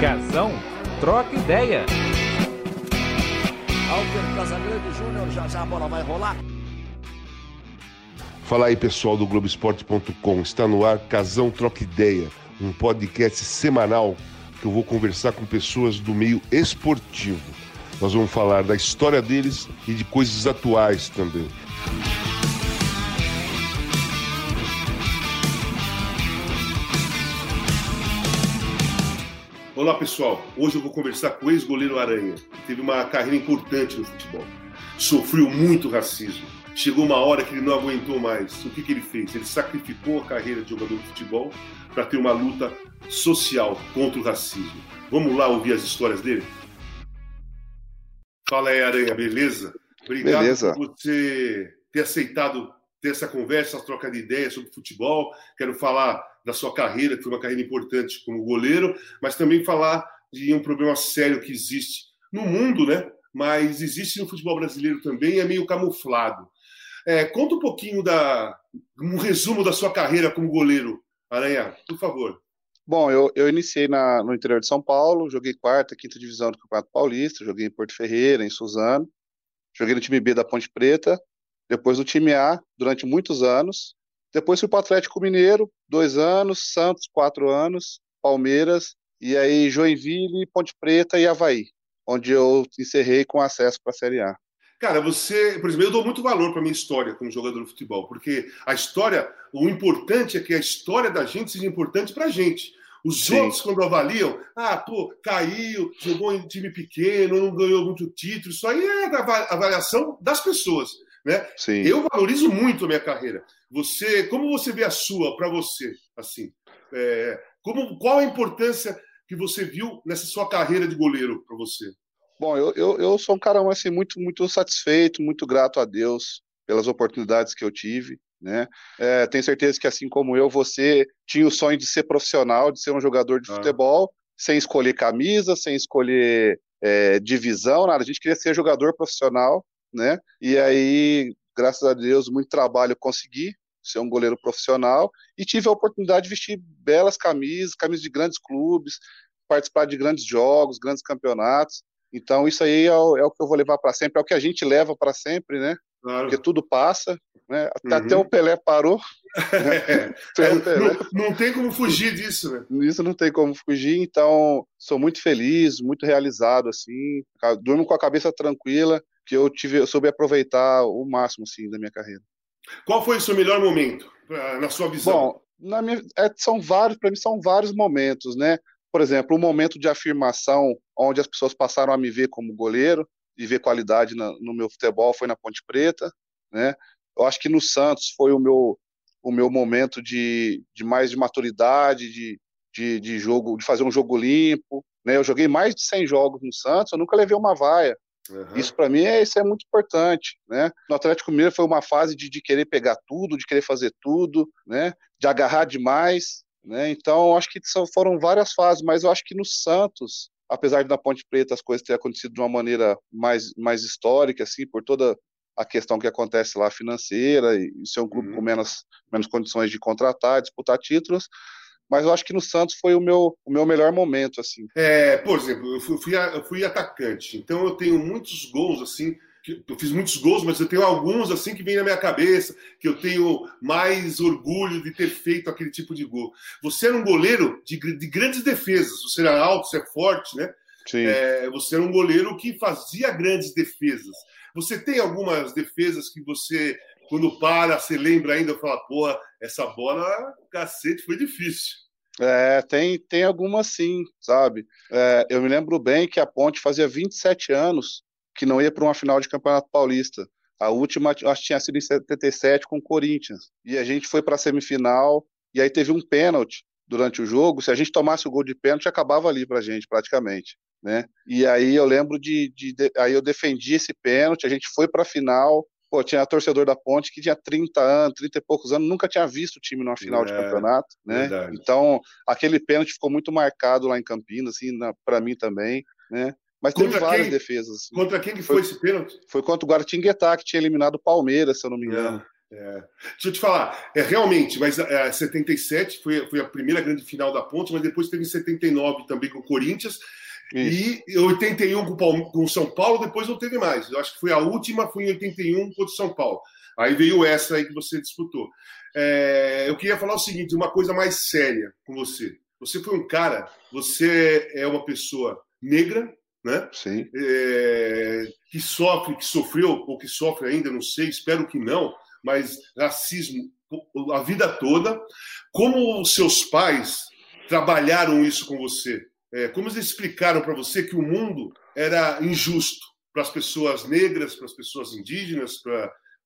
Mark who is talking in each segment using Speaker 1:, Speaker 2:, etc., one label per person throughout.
Speaker 1: Casão, troca ideia.
Speaker 2: Alter Casagrande Júnior, já já a bola vai rolar.
Speaker 3: Fala aí, pessoal do Globoesporte.com. Está no ar Casão Troca Ideia, um podcast semanal que eu vou conversar com pessoas do meio esportivo. Nós vamos falar da história deles e de coisas atuais também. Olá pessoal, hoje eu vou conversar com o ex-goleiro Aranha, que teve uma carreira importante no futebol. Sofreu muito racismo. Chegou uma hora que ele não aguentou mais. O que, que ele fez? Ele sacrificou a carreira de jogador de futebol para ter uma luta social contra o racismo. Vamos lá ouvir as histórias dele? Fala aí, Aranha, beleza? Obrigado
Speaker 4: beleza.
Speaker 3: por você ter aceitado ter essa conversa, essa troca de ideias sobre futebol. Quero falar da sua carreira, que foi uma carreira importante como goleiro, mas também falar de um problema sério que existe no mundo, né? Mas existe no futebol brasileiro também, é meio camuflado. É, conta um pouquinho da um resumo da sua carreira como goleiro, Aranha, por favor.
Speaker 4: Bom, eu, eu iniciei na, no interior de São Paulo, joguei quarta, quinta divisão do Campeonato Paulista, joguei em Porto Ferreira, em Suzano, joguei no time B da Ponte Preta, depois no time A durante muitos anos, depois fui para o Atlético Mineiro, dois anos, Santos, quatro anos, Palmeiras, e aí Joinville, Ponte Preta e Havaí, onde eu encerrei com acesso para a Série A.
Speaker 3: Cara, você, por exemplo, eu dou muito valor para minha história como jogador de futebol, porque a história, o importante é que a história da gente seja importante para a gente. Os Sim. outros, quando avaliam, ah, pô, caiu, jogou em time pequeno, não ganhou muito título, isso aí é da avaliação das pessoas. Né?
Speaker 4: Sim.
Speaker 3: Eu valorizo muito a minha carreira. Você, como você vê a sua para você, assim? É, como, qual a importância que você viu nessa sua carreira de goleiro para você?
Speaker 4: Bom, eu, eu, eu, sou um cara assim muito muito satisfeito, muito grato a Deus pelas oportunidades que eu tive, né? É, tenho certeza que assim como eu, você tinha o sonho de ser profissional, de ser um jogador de ah. futebol, sem escolher camisa, sem escolher é, divisão, nada. A gente queria ser jogador profissional, né? E aí, graças a Deus, muito trabalho consegui ser um goleiro profissional e tive a oportunidade de vestir belas camisas, camisas de grandes clubes, participar de grandes jogos, grandes campeonatos. Então, isso aí é o, é o que eu vou levar para sempre, é o que a gente leva para sempre, né? Claro. Porque tudo passa, né? Até, uhum. até o Pelé parou.
Speaker 3: Né? É, Pelé. Não, não, tem como fugir disso, né?
Speaker 4: Isso não tem como fugir, então sou muito feliz, muito realizado, assim, durmo com a cabeça tranquila, que eu tive, eu soube aproveitar o máximo, assim, da minha carreira.
Speaker 3: Qual foi o seu melhor momento, na sua visão?
Speaker 4: Bom, na minha, é, são vários, para mim são vários momentos, né? Por exemplo, um momento de afirmação, onde as pessoas passaram a me ver como goleiro e ver qualidade na, no meu futebol, foi na Ponte Preta, né? Eu acho que no Santos foi o meu, o meu momento de, de mais de maturidade, de, de, de jogo, de fazer um jogo limpo, né? Eu joguei mais de 100 jogos no Santos, eu nunca levei uma vaia, Uhum. Isso para mim é, isso é muito importante, né? No Atlético Mineiro foi uma fase de, de querer pegar tudo, de querer fazer tudo, né? De agarrar demais, né? Então acho que são, foram várias fases, mas eu acho que no Santos, apesar de na Ponte Preta as coisas terem acontecido de uma maneira mais, mais histórica, assim, por toda a questão que acontece lá financeira e ser um clube uhum. com menos, menos condições de contratar, disputar títulos, mas eu acho que no Santos foi o meu, o meu melhor momento, assim.
Speaker 3: É, por exemplo, eu fui, fui, eu fui atacante, então eu tenho muitos gols, assim, eu fiz muitos gols, mas eu tenho alguns assim que vem na minha cabeça, que eu tenho mais orgulho de ter feito aquele tipo de gol. Você era um goleiro de, de grandes defesas, você era alto, você é forte, né?
Speaker 4: Sim.
Speaker 3: É, você era um goleiro que fazia grandes defesas. Você tem algumas defesas que você quando para, você lembra ainda, fala, porra, essa bola, cacete, foi difícil.
Speaker 4: É, tem, tem algumas sim, sabe? É, eu me lembro bem que a Ponte fazia 27 anos que não ia para uma final de Campeonato Paulista. A última, acho que tinha sido em 77 com o Corinthians. E a gente foi para a semifinal, e aí teve um pênalti durante o jogo. Se a gente tomasse o gol de pênalti, acabava ali para a gente, praticamente. Né? E aí eu lembro de, de, de, Aí eu defendi esse pênalti, a gente foi para a final, Pô, tinha torcedor da Ponte que tinha 30 anos, 30 e poucos anos, nunca tinha visto o time numa final é, de campeonato, né? Verdade. Então, aquele pênalti ficou muito marcado lá em Campinas, assim, para mim também, né? Mas contra teve várias
Speaker 3: quem?
Speaker 4: defesas. Assim.
Speaker 3: Contra quem que foi, foi, esse pênalti?
Speaker 4: Foi contra o Guaratinguetá, que tinha eliminado o Palmeiras, se eu não me engano.
Speaker 3: É. Deixa eu te falar, é realmente, mas é, 77 foi, foi a primeira grande final da Ponte, mas depois teve em 79 também com o Corinthians. Isso. E 81 com o São Paulo, depois não teve mais. Eu acho que foi a última, foi em 81 contra o São Paulo. Aí veio essa aí que você disputou. É, eu queria falar o seguinte, uma coisa mais séria com você. Você foi um cara, você é uma pessoa negra, né?
Speaker 4: Sim.
Speaker 3: É, que sofre, que sofreu ou que sofre ainda, não sei, espero que não, mas racismo a vida toda. Como os seus pais trabalharam isso com você? É, como eles explicaram para você que o mundo era injusto para as pessoas negras, para as pessoas indígenas,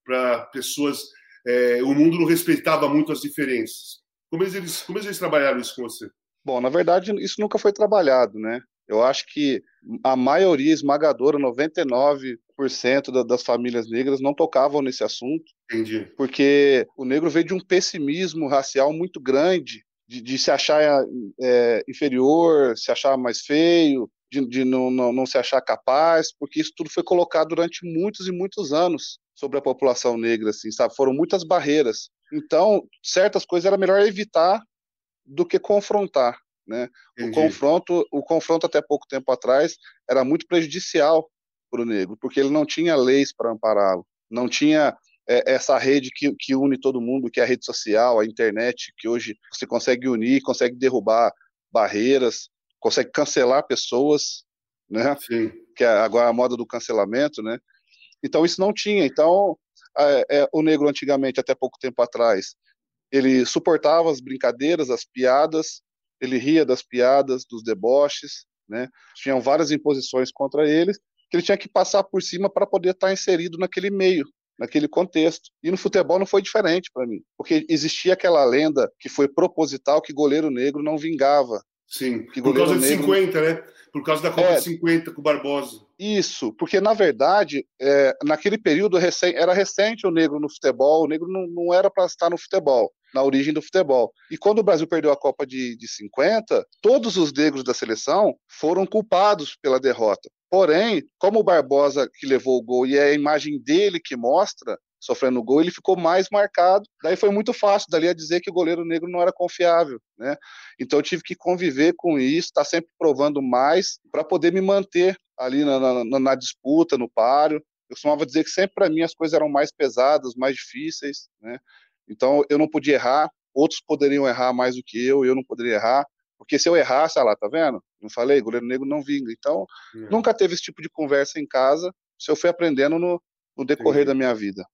Speaker 3: para pessoas. É, o mundo não respeitava muito as diferenças. Como eles, como eles trabalharam isso com você?
Speaker 4: Bom, na verdade, isso nunca foi trabalhado, né? Eu acho que a maioria esmagadora, 99% das famílias negras não tocavam nesse assunto.
Speaker 3: Entendi.
Speaker 4: Porque o negro veio de um pessimismo racial muito grande, de, de se achar é, inferior, se achar mais feio, de, de não, não, não, se achar capaz, porque isso tudo foi colocado durante muitos e muitos anos sobre a população negra, assim, sabe? Foram muitas barreiras. Então, certas coisas era melhor evitar do que confrontar. Né? O confronto, o confronto até pouco tempo atrás era muito prejudicial para o negro, porque ele não tinha leis para ampará-lo, não tinha é, essa rede que, que une todo mundo, que é a rede social, a internet, que hoje você consegue unir, consegue derrubar barreiras, consegue cancelar pessoas, né?
Speaker 3: Sim.
Speaker 4: Que é agora a moda do cancelamento, né? Então isso não tinha. Então é, é, o negro antigamente, até pouco tempo atrás, ele suportava as brincadeiras, as piadas, ele ria das piadas, dos deboches, né? Tinham várias imposições contra eles que ele tinha que passar por cima para poder estar inserido naquele meio, naquele contexto. E no futebol não foi diferente para mim, porque existia aquela lenda que foi proposital que goleiro negro não vingava.
Speaker 3: Sim, por causa de 50, né? Por causa da Copa é, de 50 com o Barbosa.
Speaker 4: Isso, porque na verdade, é, naquele período era recente o negro no futebol, o negro não, não era para estar no futebol na origem do futebol. E quando o Brasil perdeu a Copa de, de 50, todos os negros da seleção foram culpados pela derrota. Porém, como o Barbosa que levou o gol e é a imagem dele que mostra sofrendo gol, ele ficou mais marcado. Daí foi muito fácil dali a dizer que o goleiro negro não era confiável, né? Então eu tive que conviver com isso, estar tá sempre provando mais para poder me manter ali na, na, na, disputa, no páreo. Eu costumava dizer que sempre para mim as coisas eram mais pesadas, mais difíceis, né? Então eu não podia errar, outros poderiam errar mais do que eu, eu não poderia errar, porque se eu errasse, ah lá, tá vendo? Não falei, goleiro negro não vinga. Então, é. nunca teve esse tipo de conversa em casa, se eu fui aprendendo no, no decorrer da minha vida.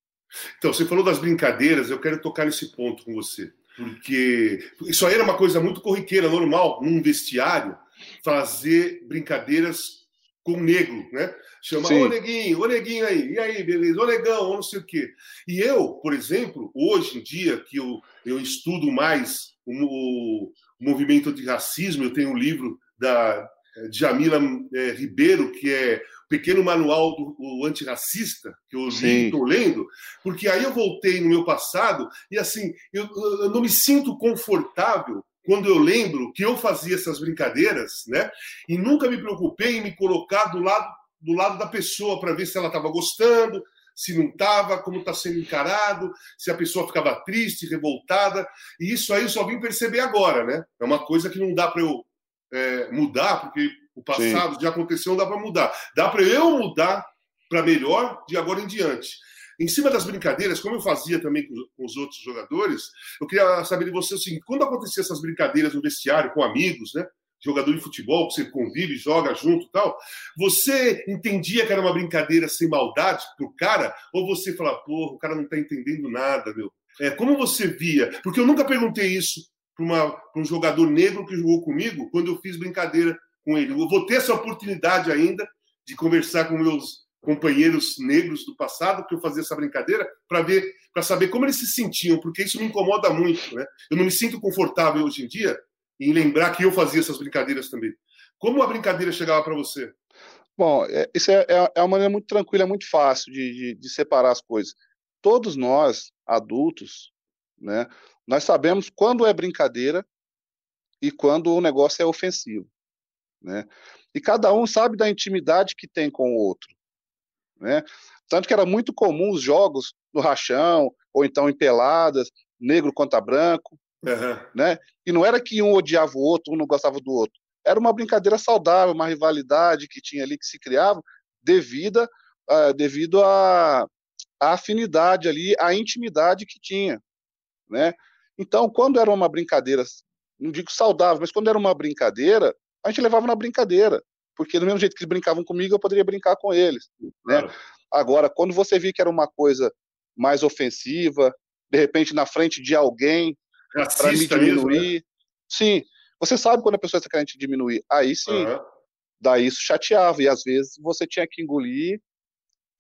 Speaker 3: Então, você falou das brincadeiras, eu quero tocar nesse ponto com você, porque isso aí era uma coisa muito corriqueira, normal, num vestiário, fazer brincadeiras com negro, né? Chama, Sim. ô neguinho, ô neguinho aí, e aí, beleza, ô negão, ou não sei o quê. E eu, por exemplo, hoje em dia, que eu, eu estudo mais o, o movimento de racismo, eu tenho um livro da Jamila é, Ribeiro, que é pequeno manual do, do antirracista, que eu estou lendo, porque aí eu voltei no meu passado e assim, eu, eu não me sinto confortável quando eu lembro que eu fazia essas brincadeiras, né? E nunca me preocupei em me colocar do lado do lado da pessoa para ver se ela estava gostando, se não estava, como está sendo encarado, se a pessoa ficava triste, revoltada. E isso aí eu só vim perceber agora, né? É uma coisa que não dá para eu é, mudar, porque o passado Sim. já aconteceu, não dá para mudar. Dá para eu mudar para melhor de agora em diante. Em cima das brincadeiras, como eu fazia também com os outros jogadores, eu queria saber de você o seguinte: quando acontecia essas brincadeiras no vestiário com amigos, né? Jogador de futebol, que você convive, joga junto e tal, você entendia que era uma brincadeira sem maldade pro cara? Ou você fala, porra, o cara não tá entendendo nada, meu? É, como você via? Porque eu nunca perguntei isso para um jogador negro que jogou comigo quando eu fiz brincadeira com ele. Eu vou ter essa oportunidade ainda de conversar com meus companheiros negros do passado que eu fazia essa brincadeira para ver, para saber como eles se sentiam, porque isso me incomoda muito, né? Eu não me sinto confortável hoje em dia em lembrar que eu fazia essas brincadeiras também. Como a brincadeira chegava para você?
Speaker 4: Bom, é, isso é, é, é uma maneira muito tranquila, muito fácil de, de, de separar as coisas. Todos nós, adultos, né, nós sabemos quando é brincadeira e quando o negócio é ofensivo. Né? E cada um sabe da intimidade que tem com o outro. Né? Tanto que era muito comum os jogos no rachão, ou então em peladas, negro contra branco, uhum. né? E não era que um odiava o outro, um não gostava do outro. Era uma brincadeira saudável, uma rivalidade que tinha ali, que se criava devido, uh, devido à, afinidade ali, à intimidade que tinha, né? Então, quando era uma brincadeira, não digo saudável, mas quando era uma brincadeira, a gente levava na brincadeira, porque do mesmo jeito que eles brincavam comigo, eu poderia brincar com eles, né? Agora, quando você via que era uma coisa mais ofensiva, de repente na frente de alguém para me diminuir, mesmo, né? sim, você sabe quando a pessoa está querendo te diminuir, aí sim, uhum. daí isso chateava e às vezes você tinha que engolir,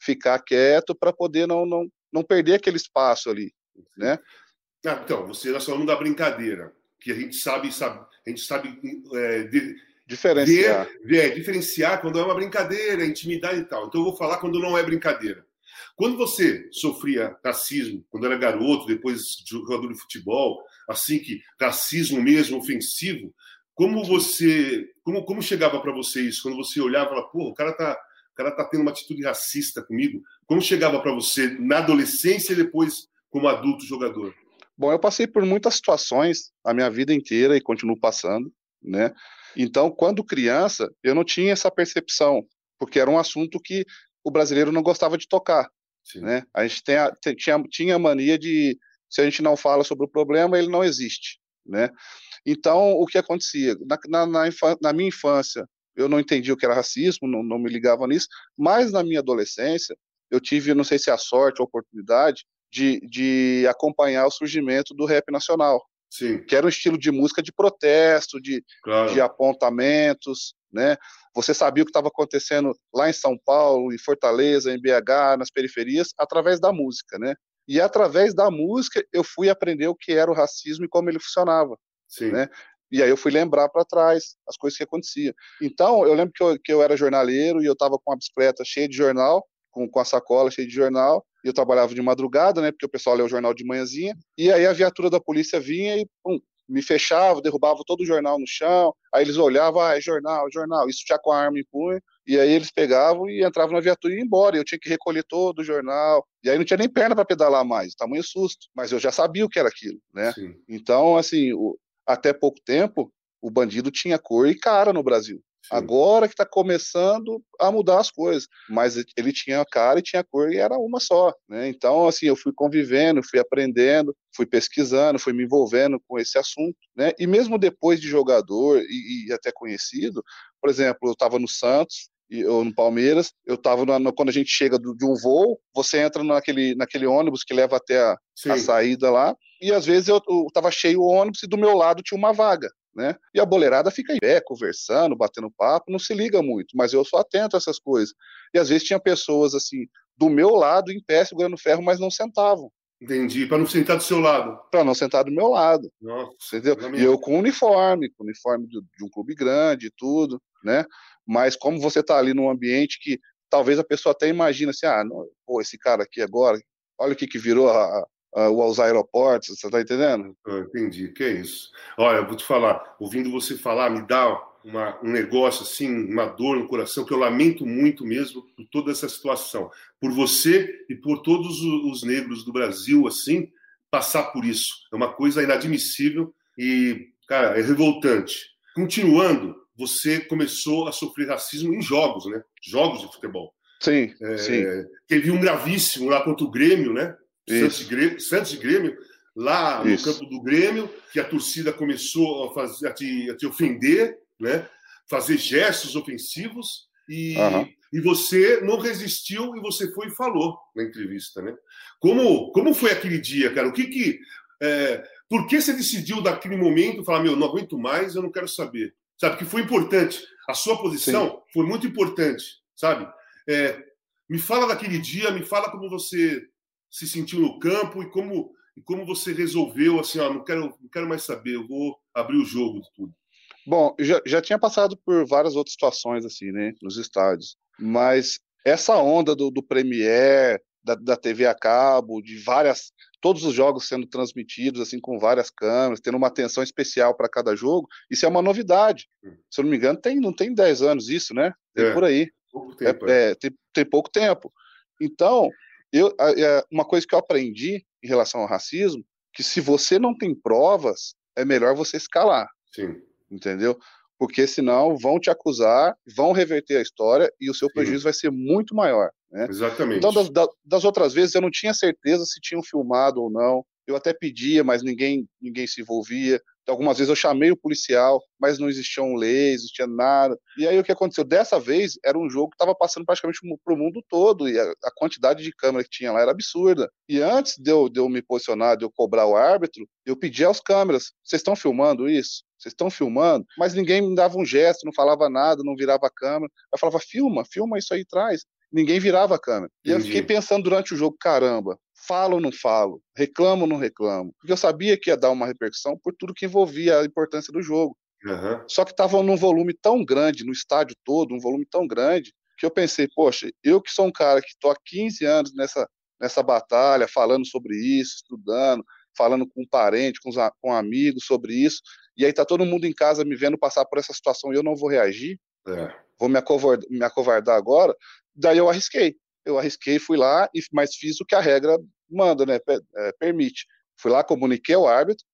Speaker 4: ficar quieto para poder não, não não perder aquele espaço ali, né?
Speaker 3: Ah, então, você está falando da brincadeira, que a gente sabe, sabe a gente sabe é, de,
Speaker 4: diferenciar.
Speaker 3: Ver, é, diferenciar quando é uma brincadeira, intimidade e tal. Então eu vou falar quando não é brincadeira. Quando você sofria racismo, quando era garoto, depois jogador de futebol, assim que racismo mesmo ofensivo, como você, como, como chegava para você isso? Quando você olhava e pô, o cara tá, o cara tá tendo uma atitude racista comigo. Como chegava para você na adolescência e depois como adulto jogador?
Speaker 4: Bom, eu passei por muitas situações a minha vida inteira e continuo passando, né? Então, quando criança, eu não tinha essa percepção, porque era um assunto que o brasileiro não gostava de tocar, Sim. né? A gente tem a, tinha, tinha mania de, se a gente não fala sobre o problema, ele não existe, né? Então, o que acontecia? Na, na, na, minha infância, eu não entendi o que era racismo, não, não me ligava nisso, mas na minha adolescência, eu tive, não sei se é a sorte ou a oportunidade, de, de acompanhar o surgimento do rap nacional.
Speaker 3: Sim.
Speaker 4: Que era um estilo de música de protesto, de, claro. de apontamentos, né? Você sabia o que estava acontecendo lá em São Paulo, em Fortaleza, em BH, nas periferias, através da música, né? E através da música eu fui aprender o que era o racismo e como ele funcionava,
Speaker 3: Sim.
Speaker 4: né? E aí eu fui lembrar para trás as coisas que aconteciam. Então, eu lembro que eu, que eu era jornaleiro e eu estava com uma bicicleta cheia de jornal, com, com a sacola cheia de jornal, e eu trabalhava de madrugada, né, porque o pessoal lê o jornal de manhãzinha, e aí a viatura da polícia vinha e pum, me fechava, derrubava todo o jornal no chão, aí eles olhavam, ah, é jornal, jornal, isso já com a arma em punho, e aí eles pegavam e entravam na viatura e iam embora, eu tinha que recolher todo o jornal, e aí não tinha nem perna para pedalar mais, tamanho susto, mas eu já sabia o que era aquilo, né? Sim. Então, assim, o, até pouco tempo, o bandido tinha cor e cara no Brasil. Agora que está começando a mudar as coisas, mas ele tinha cara e tinha cor e era uma só, né? Então, assim, eu fui convivendo, fui aprendendo, fui pesquisando, fui me envolvendo com esse assunto, né? E mesmo depois de jogador e, e até conhecido, por exemplo, eu estava no Santos ou no Palmeiras, eu estava quando a gente chega do, de um voo, você entra naquele, naquele ônibus que leva até a, a saída lá, e às vezes eu, estava cheio o ônibus e do meu lado tinha uma vaga né? E a boleirada fica em pé, conversando, batendo papo, não se liga muito, mas eu sou atento a essas coisas. E às vezes tinha pessoas assim, do meu lado, em pé, segurando ferro, mas não sentavam.
Speaker 3: Entendi, para não sentar do seu lado.
Speaker 4: Para não sentar do meu lado.
Speaker 3: Nossa,
Speaker 4: entendeu? E eu com uniforme, com uniforme de, de um clube grande e tudo, né? Mas como você está ali num ambiente que talvez a pessoa até imagina assim, ah, não, pô, esse cara aqui agora, olha o que que virou a, uh, os aeroportos, você está entendendo?
Speaker 3: Eu entendi, que é isso. Olha, eu vou te falar, ouvindo você falar, me dá uma, um negócio assim, uma dor no coração, que eu lamento muito mesmo por toda essa situação. Por você e por todos os negros do Brasil, assim, passar por isso. É uma coisa inadmissível e, cara, é revoltante. Continuando, você começou a sofrer racismo em jogos, né? Jogos de futebol.
Speaker 4: Sim, é, sim.
Speaker 3: Teve um gravíssimo lá contra o Grêmio, né? Santos, Grêmio, Santos Grêmio, lá Isso. no campo do Grêmio, que a torcida começou a, fazer, a, te, a te ofender, né? fazer gestos ofensivos, e, uhum. e você não resistiu e você foi e falou na entrevista. Né? Como, como foi aquele dia, cara? O que que. É, por que você decidiu, naquele momento, falar: meu, não aguento mais, eu não quero saber? Sabe, que foi importante. A sua posição Sim. foi muito importante, sabe? É, me fala daquele dia, me fala como você se sentiu no campo e como, e como você resolveu assim, ó, não quero, não quero mais saber, eu vou abrir o jogo de tudo.
Speaker 4: Bom, já, já tinha passado por várias outras situações assim, né, nos estádios, mas essa onda do, do Premier, da, da TV a cabo, de várias, todos os jogos sendo transmitidos assim com várias câmeras, tendo uma atenção especial para cada jogo, isso é uma novidade. Hum. Se eu não me engano, tem, não tem 10 anos isso, né? Tem é, por aí. Tempo, é, é. é, tem, tem pouco tempo. Então, eu, uma coisa que eu aprendi em relação ao racismo que se você não tem provas, é melhor você escalar.
Speaker 3: Sim.
Speaker 4: Entendeu? Porque senão vão te acusar, vão reverter a história e o seu prejuízo Sim. vai ser muito maior. Né?
Speaker 3: Exatamente.
Speaker 4: Então, das, das, outras vezes, eu não tinha certeza se tinham filmado ou não. Eu até pedia, mas ninguém, ninguém se envolvia. Algumas vezes eu chamei o policial, mas não existia um lei, existia nada. E aí o que aconteceu? Dessa vez era um jogo que estava passando praticamente para o mundo todo e a, a, quantidade de câmera que tinha lá era absurda. E antes de eu, de eu me posicionar, de eu cobrar o árbitro, eu pedi aos câmeras: vocês estão filmando isso? Vocês estão filmando? Mas ninguém me dava um gesto, não falava nada, não virava a câmera. Eu falava: filma, filma isso aí atrás. Ninguém virava a câmera. E eu fiquei pensando durante o jogo: caramba, falo ou não falo, reclamo ou não reclamo, porque eu sabia que ia dar uma repercussão por tudo que envolvia a importância do jogo.
Speaker 3: Uhum.
Speaker 4: Só que estava num volume tão grande, no estádio todo, um volume tão grande, que eu pensei, poxa, eu que sou um cara que estou há 15 anos nessa, nessa batalha, falando sobre isso, estudando, falando com um parente, com, com amigos sobre isso, e aí tá todo mundo em casa me vendo passar por essa situação e eu não vou reagir,
Speaker 3: é.
Speaker 4: vou me acovardar, me acovardar agora, daí eu arrisquei eu arrisquei, fui lá, e, mas fiz o que a regra manda, né, é, permite. Fui lá, comuniquei ao árbitro,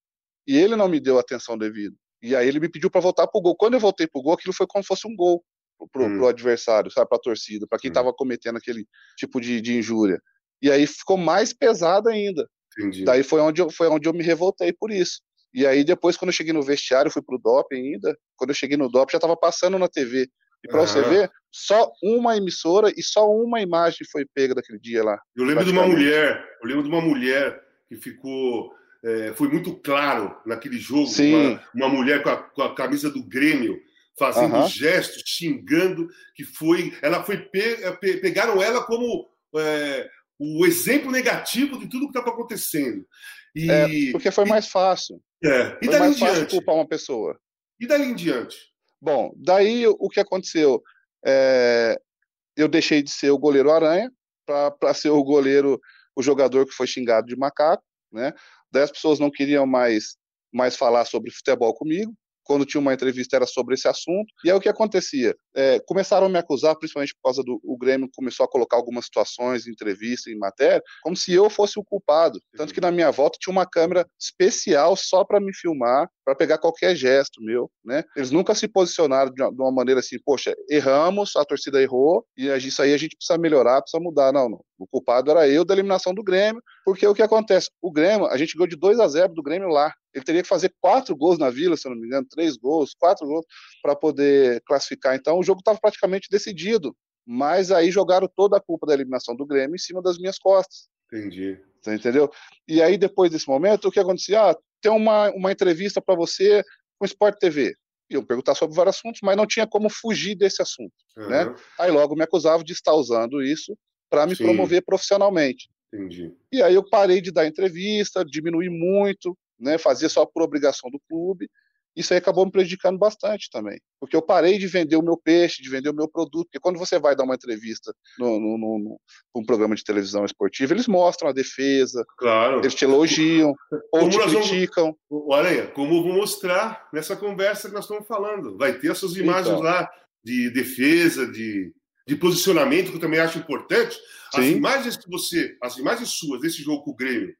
Speaker 4: e ele não me deu atenção devida. E aí ele me pediu para voltar pro gol. Quando eu voltei pro gol, aquilo foi como se fosse um gol pro, hum. pro adversário, sabe, pra torcida, para quem estava hum. cometendo aquele tipo de, de injúria. E aí ficou mais pesado ainda.
Speaker 3: Entendi.
Speaker 4: Daí foi onde, eu, foi onde eu me revoltei por isso. E aí depois, quando eu cheguei no vestiário, fui pro DOP ainda, quando eu cheguei no DOP já estava passando na TV. E para uhum. você ver, só uma emissora e só uma imagem foi pega daquele dia lá.
Speaker 3: Eu lembro de uma mulher, eu lembro de uma mulher que ficou, é, foi muito claro naquele jogo, uma, uma, mulher com a, com a, camisa do Grêmio fazendo uhum. gestos, xingando, que foi, ela foi pe, é, pe, pegaram ela como é, o exemplo negativo de tudo que estava acontecendo.
Speaker 4: E, é, porque foi mais fácil.
Speaker 3: É,
Speaker 4: e foi mais fácil culpar uma pessoa.
Speaker 3: E dali em diante?
Speaker 4: Bom, daí o que aconteceu? É, eu deixei de ser o goleiro aranha para ser o goleiro, o jogador que foi xingado de macaco, né? Daí as pessoas não queriam mais, mais falar sobre futebol comigo, quando tinha uma entrevista era sobre esse assunto. E aí o que acontecia? É, começaram a me acusar, principalmente por causa do o Grêmio começou a colocar algumas situações em entrevista, em matéria, como se eu fosse o culpado. Tanto que na minha volta tinha uma câmera especial só para me filmar, para pegar qualquer gesto meu, né? Eles nunca se posicionaram de uma maneira assim, poxa, erramos, a torcida errou, e isso aí a gente precisa melhorar, precisa mudar. Não, não. O culpado era eu da eliminação do Grêmio, porque o que acontece? O Grêmio, a gente ganhou de 2 a 0 do Grêmio lá. Ele teria que fazer quatro gols na Vila, se eu não me engano, três gols, quatro gols, para poder classificar. Então, o jogo estava praticamente decidido. Mas aí jogaram toda a culpa da eliminação do Grêmio em cima das minhas costas.
Speaker 3: Entendi.
Speaker 4: Você entendeu? E aí, depois desse momento, o que acontecia? Ah, tem uma, uma entrevista para você com o Sport TV. Iam perguntar sobre vários assuntos, mas não tinha como fugir desse assunto. Uhum. Né? Aí logo me acusavam de estar usando isso para me Sim. promover profissionalmente.
Speaker 3: Entendi.
Speaker 4: E aí eu parei de dar entrevista, diminui muito, né, fazia só por obrigação do clube. Isso aí acabou me prejudicando bastante também, porque eu parei de vender o meu peixe, de vender o meu produto, porque quando você vai dar uma entrevista no, num programa de televisão esportiva, eles mostram a defesa,
Speaker 3: claro.
Speaker 4: eles te elogiam, ou como te criticam.
Speaker 3: Vamos, olha, como vou mostrar nessa conversa que nós estamos falando, vai ter essas imagens então. lá de defesa, de, de posicionamento, que eu também acho importante. As Sim. imagens que você, as imagens suas desse jogo com o Grêmio,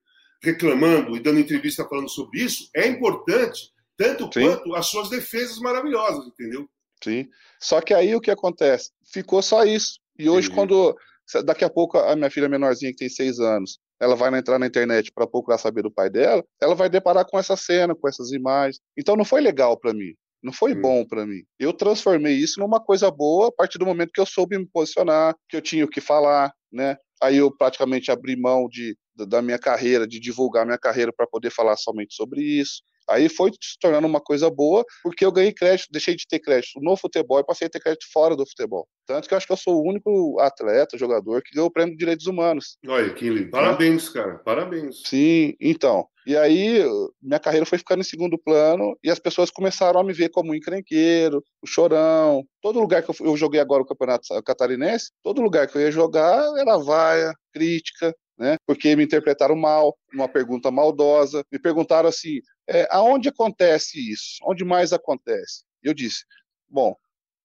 Speaker 3: reclamando e dando entrevista falando sobre isso, é importante, tanto Sim. quanto as suas defesas maravilhosas, entendeu?
Speaker 4: Sim. Só que aí o que acontece? Ficou só isso. E hoje, quando. Daqui a pouco, a minha filha menorzinha, que tem seis anos, ela vai entrar na internet para procurar saber do pai dela, ela vai deparar com essa cena, com essas imagens. Então não foi legal para mim. Não foi hum. bom para mim. Eu transformei isso numa coisa boa a partir do momento que eu soube me posicionar, que eu tinha o que falar, né? Aí eu praticamente abri mão de, da minha carreira, de divulgar minha carreira para poder falar somente sobre isso. Aí foi se tornando uma coisa boa, porque eu ganhei crédito, deixei de ter crédito no futebol e passei a ter crédito fora do futebol. Tanto que eu acho que eu sou o único atleta, jogador, que ganhou o prêmio de direitos humanos.
Speaker 3: Olha, que lindo. Parabéns, cara. Parabéns.
Speaker 4: Sim, então. E aí, minha carreira foi ficando em segundo plano e as pessoas começaram a me ver como um encrenqueiro, o chorão. Todo lugar que eu, eu joguei agora o Campeonato Catarinense, todo lugar que eu ia jogar era vaia, crítica, né? Porque me interpretaram mal, uma pergunta maldosa. Me perguntaram assim: é, aonde acontece isso? Onde mais acontece? Eu disse: bom,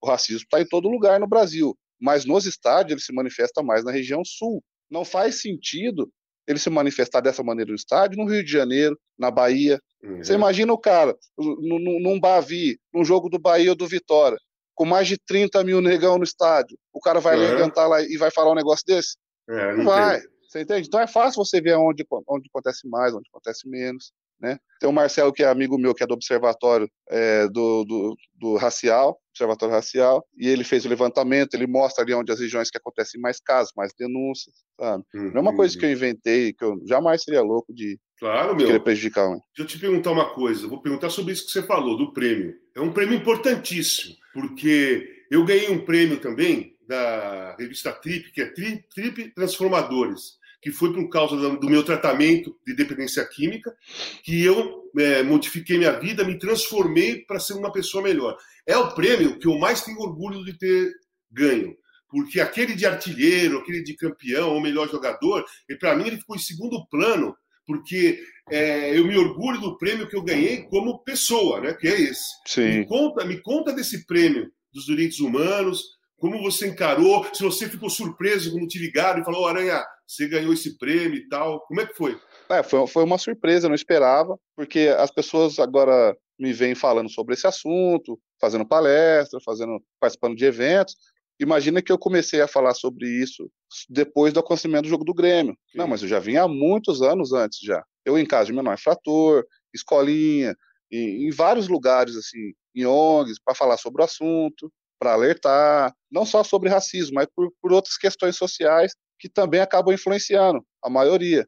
Speaker 4: o racismo está em todo lugar no Brasil, mas nos estádios ele se manifesta mais na região sul. Não faz sentido ele se manifestar dessa maneira no estádio, no Rio de Janeiro, na Bahia. Uhum. Você imagina o cara num, num Bavi, num jogo do Bahia ou do Vitória, com mais de 30 mil negão no estádio. O cara vai uhum. levantar lá e vai falar um negócio desse?
Speaker 3: É, não
Speaker 4: vai. Você entende? Então é fácil você ver onde, onde acontece mais, onde acontece menos. Né? Tem o Marcelo, que é amigo meu, que é do Observatório é, do, do, do, Racial, Observatório Racial, e ele fez o levantamento, ele mostra ali onde as regiões que acontecem mais casos, mais denúncias, sabe? Uhum. Não é uma coisa que eu inventei, que eu jamais seria louco de,
Speaker 3: claro, meu.
Speaker 4: querer prejudicar.
Speaker 3: Deixa eu te perguntar uma coisa, vou perguntar sobre isso que você falou, do prêmio. É um prêmio importantíssimo, porque eu ganhei um prêmio também da revista Trip, que é Trip, Trip Transformadores que foi por causa do meu tratamento de dependência química, que eu é, modifiquei minha vida, me transformei para ser uma pessoa melhor. É o prêmio que eu mais tenho orgulho de ter ganho, porque aquele de artilheiro, aquele de campeão, ou melhor jogador, e para mim ele ficou em segundo plano, porque é, eu me orgulho do prêmio que eu ganhei como pessoa, né? Que é esse.
Speaker 4: Sim.
Speaker 3: Me conta, me conta desse prêmio dos direitos humanos, como você encarou, se você ficou surpreso quando te ligaram e falou, oh, Aranha, você ganhou esse prêmio e tal. Como é que foi?
Speaker 4: É, foi, foi uma surpresa, eu não esperava, porque as pessoas agora me vêm falando sobre esse assunto, fazendo palestra, fazendo, participando de eventos. Imagina que eu comecei a falar sobre isso depois do acontecimento do jogo do Grêmio. Sim. Não, mas eu já vinha há muitos anos antes já. Eu em casa de menor infrator, escolinha, em, em vários lugares, assim, em ONGs, para falar sobre o assunto, para alertar, não só sobre racismo, mas por, por outras questões sociais que também acabam influenciando a maioria.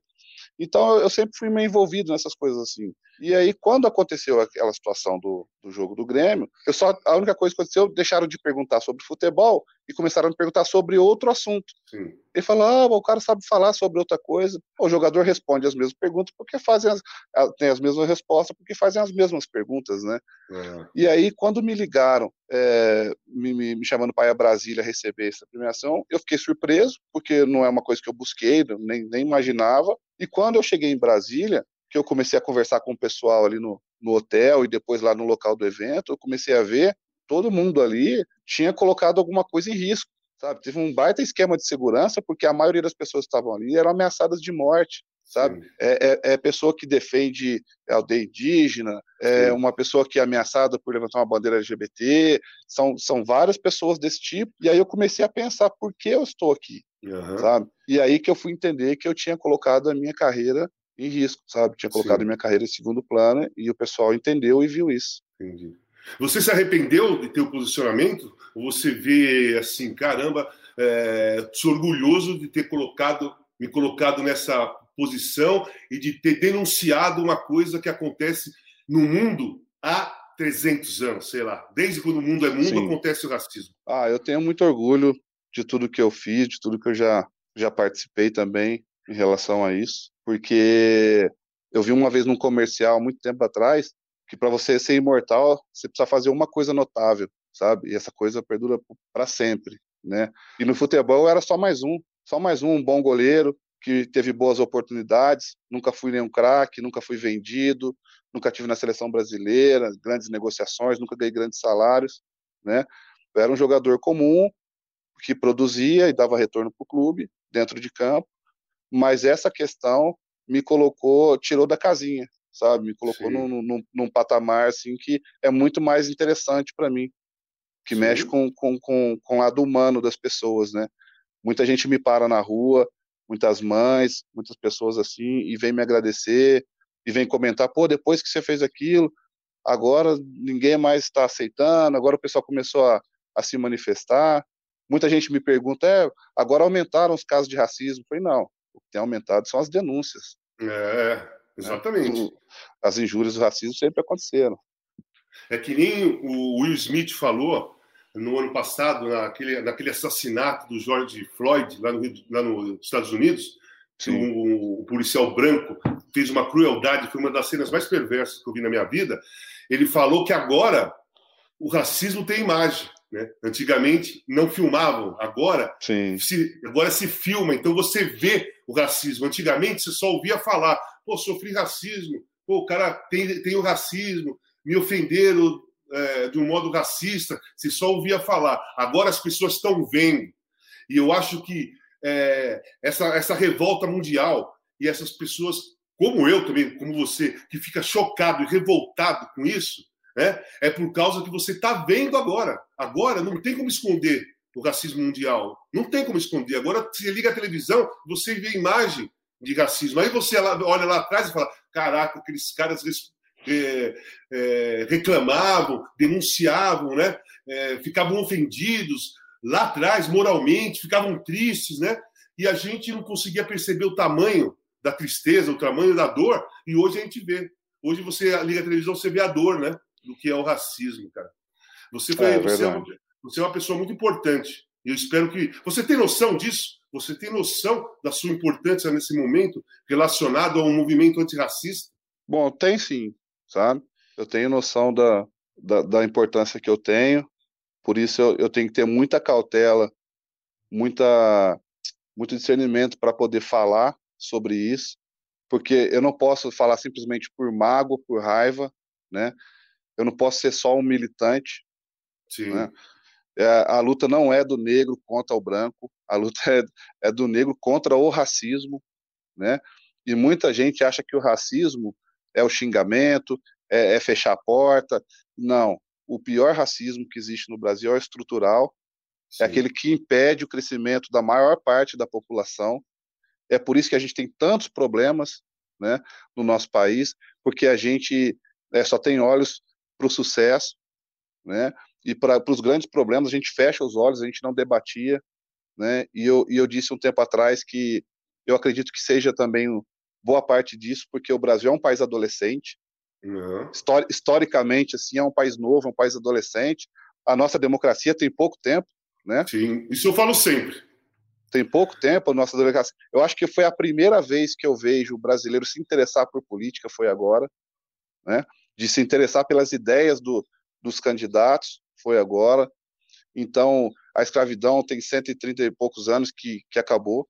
Speaker 4: Então eu sempre fui meio envolvido nessas coisas assim. E aí, quando aconteceu aquela situação do, do jogo do Grêmio, eu só a única coisa que aconteceu, deixaram de perguntar sobre futebol e começaram a me perguntar sobre outro assunto.
Speaker 3: Sim.
Speaker 4: Ele falou: ah, o cara sabe falar sobre outra coisa. O jogador responde as mesmas perguntas porque fazem as, tem as mesmas respostas porque fazem as mesmas perguntas, né?
Speaker 3: Uhum.
Speaker 4: E aí, quando me ligaram, é, me, me, me, chamando para ir a Brasília receber essa premiação, eu fiquei surpreso porque não é uma coisa que eu busquei, nem, nem imaginava. E quando eu cheguei em Brasília, que eu comecei a conversar com o pessoal ali no, no hotel e depois lá no local do evento, eu comecei a ver todo mundo ali tinha colocado alguma coisa em risco, sabe? Teve um baita esquema de segurança, porque a maioria das pessoas que estavam ali eram ameaçadas de morte, sabe? É, é, é, pessoa que defende a aldeia indígena, é Sim. uma pessoa que é ameaçada por levantar uma bandeira LGBT, são, são várias pessoas desse tipo, e aí eu comecei a pensar por que eu estou aqui,
Speaker 3: uhum.
Speaker 4: sabe? E aí que eu fui entender que eu tinha colocado a minha carreira em risco, sabe? Tinha colocado Sim. minha carreira em segundo plano e o pessoal entendeu e viu isso.
Speaker 3: Entendi. Você se arrependeu de ter o posicionamento? Ou você vê assim, caramba, é, sou orgulhoso de ter colocado, me colocado nessa posição e de ter denunciado uma coisa que acontece no mundo há 300 anos, sei lá. Desde quando o mundo é mundo Sim. acontece o racismo.
Speaker 4: Ah, eu tenho muito orgulho de tudo que eu fiz, de tudo que eu já, já participei também em relação a isso porque eu vi uma vez num comercial, muito tempo atrás, que para você ser imortal, você precisa fazer uma coisa notável, sabe? E essa coisa perdura para sempre, né? E no futebol era só mais um, só mais um, um bom goleiro que teve boas oportunidades, nunca fui nenhum craque, nunca fui vendido, nunca tive na seleção brasileira, grandes negociações, nunca ganhei grandes salários, né? Eu era um jogador comum que produzia e dava retorno para o clube dentro de campo, mas essa questão me colocou, tirou da casinha, sabe? Me colocou num, num, num, patamar assim que é muito mais interessante para mim, que Sim. mexe com, com, com, com o lado humano das pessoas, né? Muita gente me para na rua, muitas mães, muitas pessoas assim, e vem me agradecer, e vem comentar, pô, depois que você fez aquilo, agora ninguém mais está aceitando, agora o pessoal começou a, a se manifestar. Muita gente me pergunta, é, agora aumentaram os casos de racismo. Eu falei, não, o que tem aumentado são as denúncias.
Speaker 3: É, exatamente. Né?
Speaker 4: As injúrias do racismo sempre aconteceram.
Speaker 3: É que nem o Will Smith falou no ano passado, naquele, naquele assassinato do George Floyd, lá, no, lá nos Estados Unidos, que o, o, policial branco fez uma crueldade, foi uma das cenas mais perversas que eu vi na minha vida. Ele falou que agora o racismo tem imagem. Né? Antigamente não filmavam, agora se, agora se filma, então você vê o racismo. Antigamente você só ouvia falar, pô, sofri racismo, pô, o cara tem, tem o racismo, me ofenderam é, de um modo racista, você só ouvia falar. Agora as pessoas estão vendo. E eu acho que é, essa, essa revolta mundial e essas pessoas, como eu também, como você, que fica chocado e revoltado com isso, né? é por causa que você está vendo agora. Agora não tem como esconder o racismo mundial. Não tem como esconder. Agora, você liga a televisão, você vê imagem de racismo. Aí você olha lá atrás e fala: caraca, aqueles caras é, é, reclamavam, denunciavam, né? É, ficavam ofendidos lá atrás, moralmente, ficavam tristes, né? E a gente não conseguia perceber o tamanho da tristeza, o tamanho da dor, e hoje a gente vê. Hoje você liga a televisão, você vê a dor, né? Do que é o racismo, cara. Você, foi, é, você, é uma, você é uma pessoa muito importante. Eu espero que. Você tem noção disso? Você tem noção da sua importância nesse momento relacionado a um movimento antirracista?
Speaker 4: Bom, tem sim, sabe? Eu tenho noção da, da, da importância que eu tenho, por isso eu, eu tenho que ter muita cautela, muita, muito discernimento para poder falar sobre isso, porque eu não posso falar simplesmente por mágoa, por raiva, né? Eu não posso ser só um militante,
Speaker 3: Sim.
Speaker 4: Né? A luta não é do negro contra o branco, a luta é, é do negro contra o racismo, né? E muita gente acha que o racismo é o xingamento, é, é fechar a porta. Não, o pior racismo que existe no Brasil é o estrutural, é Sim. é aquele que impede o crescimento da maior parte da população. É por isso que a gente tem tantos problemas né, no nosso país, porque a gente é, só tem olhos para o sucesso, né? e para os grandes problemas a gente fecha os olhos, a gente não debatia, né? E eu, e eu disse um tempo atrás que eu acredito que seja também boa parte disso, porque o Brasil é um país adolescente,
Speaker 3: uhum.
Speaker 4: Histori historicamente assim é um país novo, é um país adolescente. A nossa democracia tem pouco tempo, né?
Speaker 3: Sim, isso eu falo sempre.
Speaker 4: Tem pouco tempo a nossa democracia. Eu acho que foi a primeira vez que eu vejo o brasileiro se interessar por política foi agora, né? De se interessar pelas ideias do, dos candidatos, foi agora. Então, a escravidão tem 130 e poucos anos que, que acabou.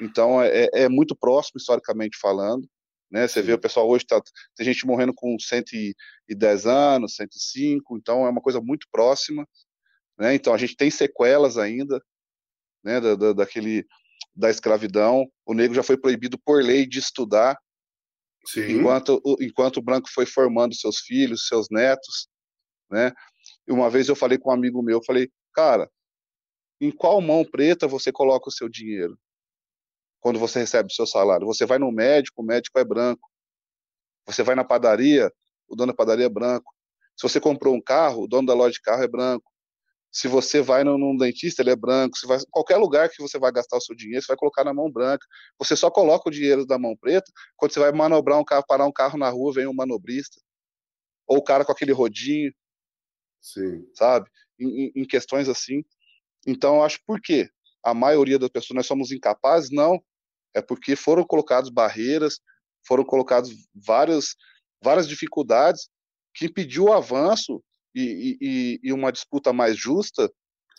Speaker 4: Então, é, é, é muito próximo, historicamente falando. Né? Você Sim. vê o pessoal hoje, tá, tem gente morrendo com 110 anos, 105, então é uma coisa muito próxima. Né? Então, a gente tem sequelas ainda né, da, da, daquele, da escravidão. O negro já foi proibido por lei de estudar,
Speaker 3: Sim.
Speaker 4: Enquanto, enquanto o branco foi formando seus filhos, seus netos, né? E uma vez eu falei com um amigo meu, eu falei, cara, em qual mão preta você coloca o seu dinheiro? Quando você recebe o seu salário? Você vai no médico, o médico é branco. Você vai na padaria, o dono da padaria é branco. Se você comprou um carro, o dono da loja de carro é branco. Se você vai num, num dentista, ele é branco. Se vai, qualquer lugar que você vai gastar o seu dinheiro, você vai colocar na mão branca. Você só coloca o dinheiro da mão preta quando você vai manobrar um carro, parar um carro na rua, vem um manobrista. Ou o cara com aquele rodinho.
Speaker 3: Sim.
Speaker 4: Sabe? Em, em questões assim. Então, eu acho por quê? A maioria das pessoas, nós somos incapazes? Não. É porque foram colocadas barreiras, foram colocadas várias, várias dificuldades que impediu o avanço e, e, e uma disputa mais justa.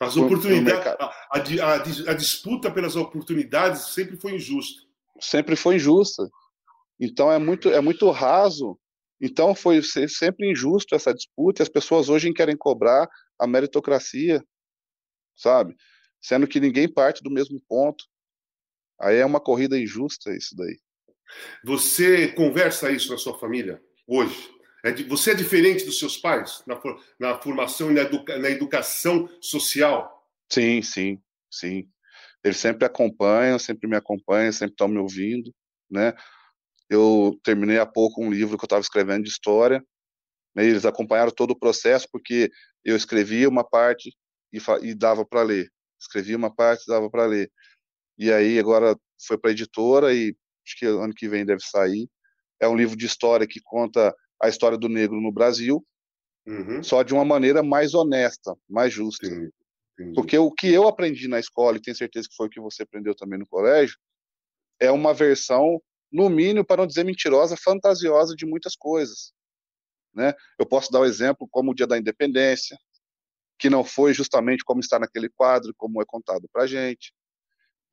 Speaker 3: As oportunidades, a, a, a, disputa pelas oportunidades sempre foi injusta.
Speaker 4: Sempre foi injusta. Então é muito, é muito raso então foi sempre injusto essa disputa e as pessoas hoje querem cobrar a meritocracia, sabe? Sendo que ninguém parte do mesmo ponto. Aí é uma corrida injusta isso daí.
Speaker 3: Você conversa isso na sua família hoje? É você é diferente dos seus pais na, na formação e na, educa, na educação social?
Speaker 4: Sim, sim, sim. Eles sempre acompanham, sempre me acompanham, sempre estão me ouvindo, né? Eu terminei há pouco um livro que eu estava escrevendo de história. Né, eles acompanharam todo o processo porque eu escrevia uma parte e, e dava para ler. Escrevia uma parte e dava para ler. E aí agora foi para a editora e acho que ano que vem deve sair. É um livro de história que conta a história do negro no Brasil,
Speaker 3: uhum.
Speaker 4: só de uma maneira mais honesta, mais justa.
Speaker 3: Sim,
Speaker 4: Porque o que eu aprendi na escola, e tenho certeza que foi o que você aprendeu também no colégio, é uma versão no mínimo, para não dizer mentirosa, fantasiosa de muitas coisas. Né? Eu posso dar o um exemplo como o Dia da Independência, que não foi justamente como está naquele quadro, como é contado para a gente.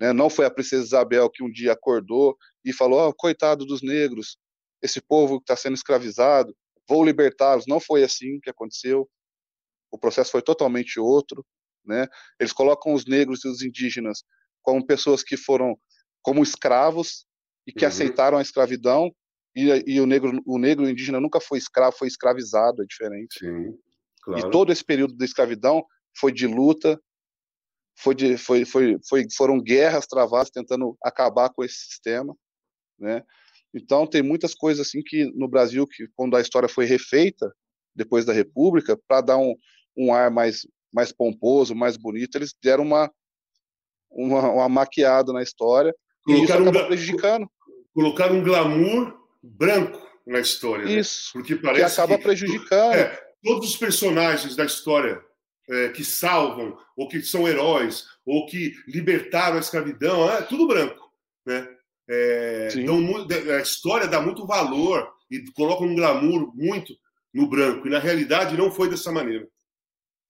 Speaker 4: Né? Não foi a princesa Isabel que um dia acordou e falou: oh, coitado dos negros, esse povo que está sendo escravizado, vou libertá-los. Não foi assim que aconteceu. O processo foi totalmente outro. Né? Eles colocam os negros e os indígenas como pessoas que foram como escravos e que uhum. aceitaram a escravidão e, e, o negro o negro indígena nunca foi escravo, foi escravizado, é diferente.
Speaker 3: Sim, claro.
Speaker 4: E todo esse período da escravidão foi de luta, foi de, foi, foi, foi, foram guerras travadas tentando acabar com esse sistema, né? Então tem muitas coisas assim que no Brasil que quando a história foi refeita depois da República para dar um, um ar mais mais pomposo, mais bonito, eles deram uma uma, uma maquiada na história
Speaker 3: colocaram e isso acaba um, prejudicando. Colocaram um glamour branco na história.
Speaker 4: Né? Isso. Né? Porque parece que acaba que, prejudicando.
Speaker 3: É, todos os personagens da história é, que salvam, ou que são heróis, ou que libertaram a escravidão, é tudo branco. Né? É, dão, a história dá muito valor e coloca um glamour muito no branco. E na realidade não foi dessa maneira.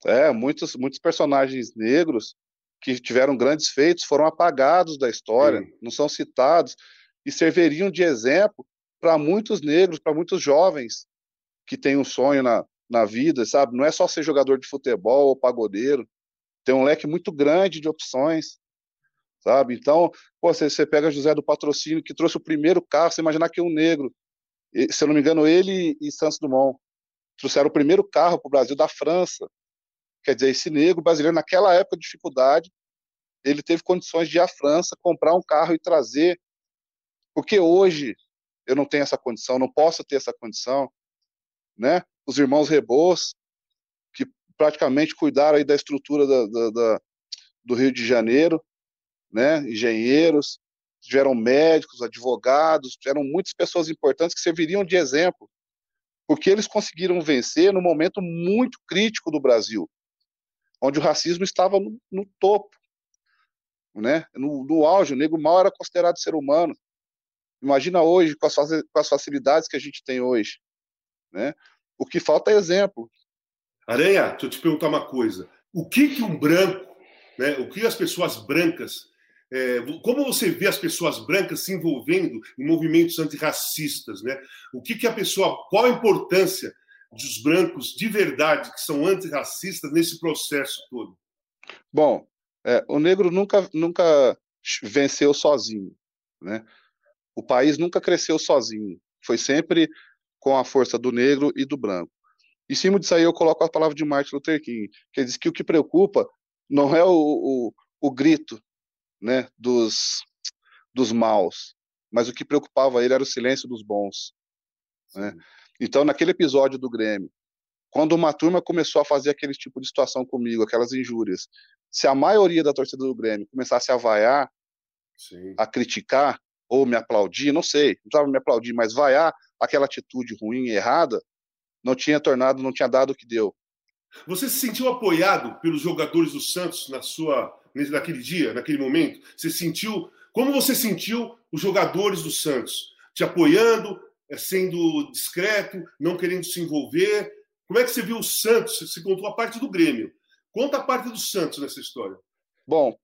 Speaker 4: É, muitos, muitos personagens negros que tiveram grandes feitos foram apagados da história, Sim. não são citados e serviriam de exemplo para muitos negros, para muitos jovens que têm um sonho na, na vida, sabe? Não é só ser jogador de futebol ou pagodeiro, tem um leque muito grande de opções, sabe? Então, pô, você, você pega José do Patrocínio, que trouxe o primeiro carro, você imaginar que um negro, se eu não me engano, ele e Santos Dumont trouxeram o primeiro carro para o Brasil da França. Quer dizer, esse negro brasileiro, naquela época de dificuldade, ele teve condições de ir à França, comprar um carro e trazer. Porque hoje eu não tenho essa condição, não posso ter essa condição, né? Os irmãos Rebos, que praticamente cuidaram aí da estrutura da, da, da, do Rio de Janeiro, né? Engenheiros, tiveram médicos, advogados, tiveram muitas pessoas importantes que serviriam de exemplo, porque eles conseguiram vencer no momento muito crítico do Brasil, onde o racismo estava no, no topo, né? No, no auge, o negro mal era considerado ser humano. Imagina hoje, com as, com as facilidades que a gente tem hoje. Né? O que falta é exemplo.
Speaker 3: Aranha, deixa eu te perguntar uma coisa. O que, que um branco, né, o que as pessoas brancas, é, como você vê as pessoas brancas se envolvendo em movimentos antirracistas? Né? O que, que a pessoa, qual a importância dos brancos de verdade que são antirracistas nesse processo todo?
Speaker 4: Bom, é, o negro nunca, nunca venceu sozinho. Né? O país nunca cresceu sozinho. Foi sempre com a força do negro e do branco. Em cima disso aí eu coloco a palavra de Martin Luther King, que diz que o que preocupa não é o, o, o grito né, dos, dos maus, mas o que preocupava ele era o silêncio dos bons. Né? Então, naquele episódio do Grêmio, quando uma turma começou a fazer aquele tipo de situação comigo, aquelas injúrias, se a maioria da torcida do Grêmio começasse a vaiar, Sim. a criticar, ou me aplaudir, não sei, não precisava me aplaudir, mas vaiar aquela atitude ruim e errada, não tinha tornado, não tinha dado o que deu.
Speaker 3: Você se sentiu apoiado pelos jogadores do Santos na sua naquele dia, naquele momento? Você sentiu como você sentiu os jogadores do Santos te apoiando, eh, sendo discreto, não querendo se envolver? Como é que você viu o Santos? Você contou a parte do Grêmio. Conta a parte do Santos nessa história.
Speaker 4: Bom,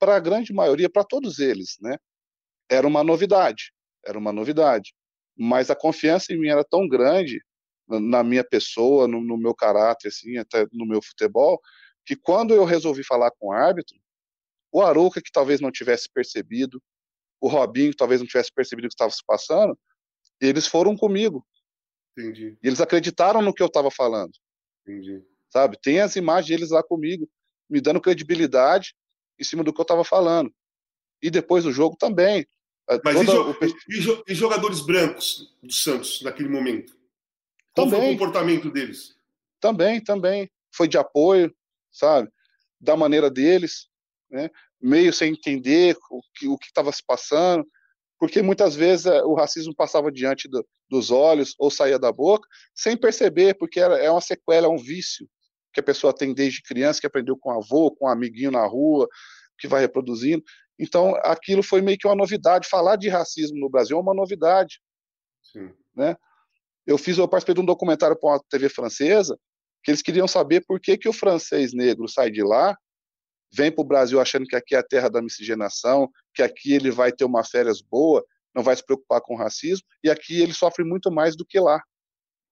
Speaker 4: para a grande maioria, para todos eles, né? Era uma novidade, era uma novidade. Mas a confiança em mim era tão grande na minha pessoa, no, no meu caráter, assim, até no meu futebol, que quando eu resolvi falar com o árbitro, o Arouca, que talvez não tivesse percebido, o Robinho, que talvez não tivesse percebido o que estava se passando, eles foram comigo.
Speaker 3: Entendi.
Speaker 4: E eles acreditaram no que eu estava falando.
Speaker 3: Entendi
Speaker 4: sabe? Tem as imagens deles lá comigo, me dando credibilidade em cima do que eu estava falando. E depois do jogo também.
Speaker 3: Mas e, jo o... e, jogadores brancos do Santos naquele momento? Qual também. foi o comportamento deles?
Speaker 4: Também, também. Foi de apoio, sabe? Da maneira deles, né? meio sem entender o que o estava se passando, porque muitas vezes eh, o racismo passava diante do, dos olhos ou saía da boca sem perceber, porque era, é uma sequela, é um vício que a pessoa tem desde criança, que aprendeu com avô, com um amiguinho na rua, que vai reproduzindo. Então, aquilo foi meio que uma novidade. Falar de racismo no Brasil é uma novidade.
Speaker 3: Sim.
Speaker 4: Né? Eu fiz, eu participei de um documentário para uma TV francesa, que eles queriam saber por que, que o francês negro sai de lá, vem para o Brasil achando que aqui é a terra da miscigenação, que aqui ele vai ter uma férias boa, não vai se preocupar com racismo, e aqui ele sofre muito mais do que lá.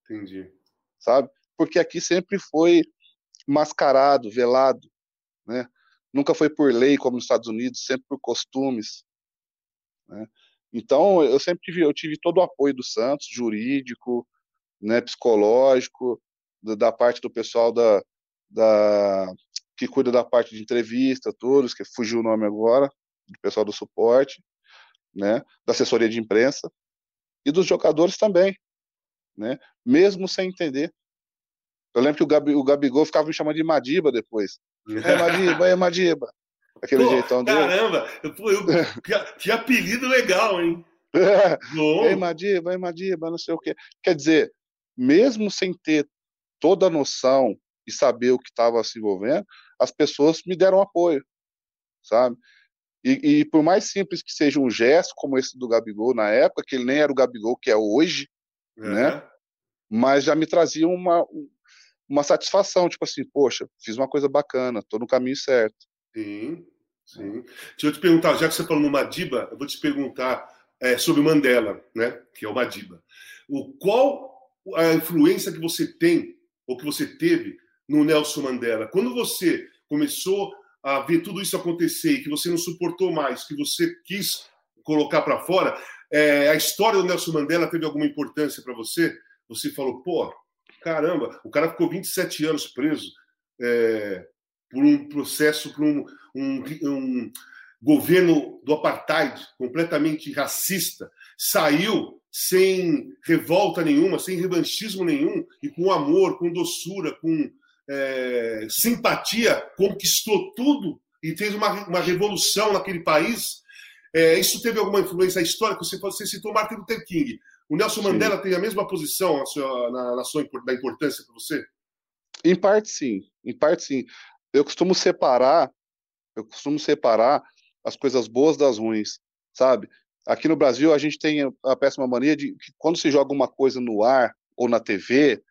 Speaker 3: Entendi.
Speaker 4: Sabe? Porque aqui sempre foi mascarado, velado, né? Nunca foi por lei como nos Estados Unidos, sempre por costumes. Né? Então, eu sempre tive, eu tive todo o apoio do Santos, jurídico, né, psicológico, da, da parte do pessoal da, da, que cuida da parte de entrevista, todos, que fugiu o nome agora, do pessoal do suporte, né, da assessoria de imprensa, e dos jogadores também, né, mesmo sem entender. Eu lembro que o, Gabi, o Gabigol ficava me chamando de Madiba depois. É Madiba, é Madiba. Aquele Pô, jeitão
Speaker 3: dele. Caramba, Pô, eu, que, que, apelido legal, hein?
Speaker 4: Ei, Madiba, ei, Madiba, não sei o quê. Quer dizer, mesmo sem ter toda a noção e saber o que estava se envolvendo, as pessoas me deram apoio, sabe? E, e, por mais simples que seja um gesto como esse do Gabigol na época, que ele nem era o Gabigol que é hoje, uhum. né? Mas já me trazia uma, uma satisfação, tipo assim, poxa, fiz uma coisa bacana, tô no caminho certo.
Speaker 3: Sim, sim. Deixa eu te perguntar, já que você falou no Madiba, eu vou te perguntar é, sobre o Mandela, né? Que é o Madiba. O, qual a influência que você tem, ou que você teve, no Nelson Mandela? Quando você começou a ver tudo isso acontecer e que você não suportou mais, que você quis colocar para fora, é, a história do Nelson Mandela teve alguma importância para você? Você falou, pô, caramba, o cara ficou 27 anos preso é, por um processo, por um, um, um governo do apartheid completamente racista, saiu sem revolta nenhuma, sem revanchismo nenhum, e com amor, com doçura, com é, simpatia, conquistou tudo e fez uma, uma revolução naquele país. É, isso teve alguma influência? A história que você, você citou Martin Luther King. O Nelson sim. Mandela tem a mesma posição na sua, na, na sua da importância para você?
Speaker 4: Em parte, sim. Em parte, sim. Eu costumo separar, eu costumo separar as coisas boas das ruins, sabe? Aqui no Brasil a gente tem a péssima mania de que quando se joga uma coisa no ar ou na TV,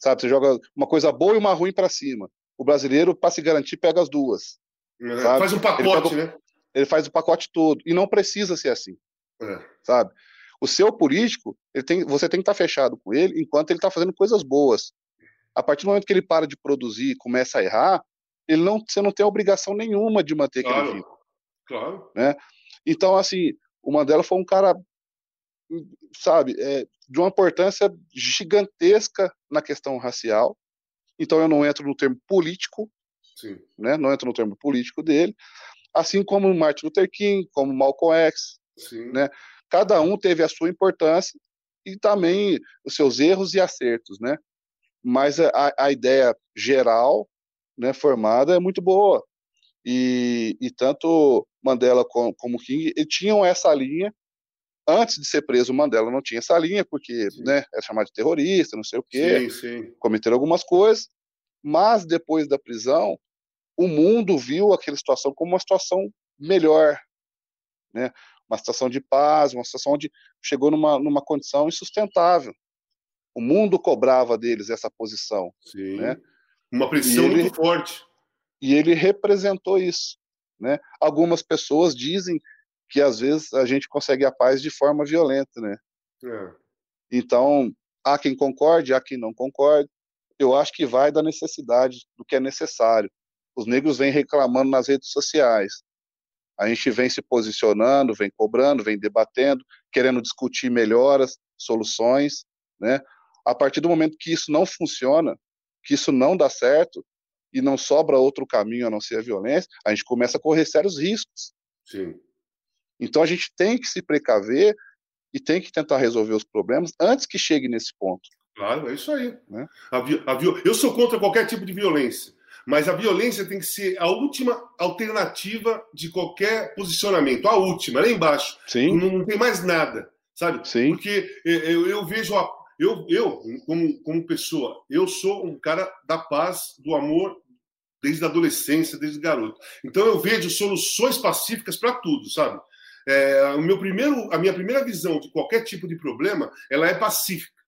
Speaker 4: sabe? Você joga uma coisa boa e uma ruim para cima. O brasileiro, para se garantir, pega as duas.
Speaker 3: É, faz um pacote,
Speaker 4: ele
Speaker 3: né?
Speaker 4: Ele faz o pacote todo. E não precisa ser assim. É. Sabe? O seu político, tem, você tem que estar tá fechado com ele enquanto ele está fazendo coisas boas. A partir do momento que ele para de produzir e começa a errar, ele não, você não tem obrigação nenhuma de manter claro. aquele vínculo.
Speaker 3: Claro.
Speaker 4: Né? Então, assim, o Mandela foi um cara, sabe, é, de uma importância gigantesca na questão racial. Então eu não entro no termo político,
Speaker 3: Sim.
Speaker 4: né? Não entro no termo político dele, assim como Martin Luther King, como Malcolm X,
Speaker 3: Sim.
Speaker 4: né? Cada um teve a sua importância e também os seus erros e acertos, né? Mas a, a ideia geral, né, formada é muito boa. E, e tanto Mandela como, como King tinham essa linha Antes de ser preso, Mandela não tinha essa linha, porque né, era chamado de terrorista, não sei o quê,
Speaker 3: sim, sim.
Speaker 4: cometeram algumas coisas, mas depois da prisão, o mundo viu aquela situação como uma situação melhor, né? uma situação de paz, uma situação onde chegou numa, numa condição insustentável. O mundo cobrava deles essa posição.
Speaker 3: Sim.
Speaker 4: Né?
Speaker 3: Uma pressão ele, muito forte.
Speaker 4: E ele representou isso. Né? Algumas pessoas dizem que às vezes a gente consegue a paz de forma violenta, né?
Speaker 3: É.
Speaker 4: Então, há quem concorde, há quem não concorde. Eu acho que vai da necessidade, do que é necessário. Os negros vêm reclamando nas redes sociais. A gente vem se posicionando, vem cobrando, vem debatendo, querendo discutir melhoras, soluções, né? A partir do momento que isso não funciona, que isso não dá certo e não sobra outro caminho a não ser a violência, a gente começa a correr sérios riscos.
Speaker 3: Sim.
Speaker 4: Então a gente tem que se precaver e tem que tentar resolver os problemas antes que chegue nesse ponto.
Speaker 3: Claro, é isso aí. Né? A, a, eu sou contra qualquer tipo de violência, mas a violência tem que ser a última alternativa de qualquer posicionamento, a última, lá embaixo.
Speaker 4: Sim.
Speaker 3: Não, não tem mais nada, sabe?
Speaker 4: Sim.
Speaker 3: Porque eu, eu vejo, a, eu, eu como, como pessoa, eu sou um cara da paz, do amor, desde a adolescência, desde garoto. Então eu vejo soluções pacíficas para tudo, sabe? É, o meu primeiro, a minha primeira visão de qualquer tipo de problema, ela é pacífica,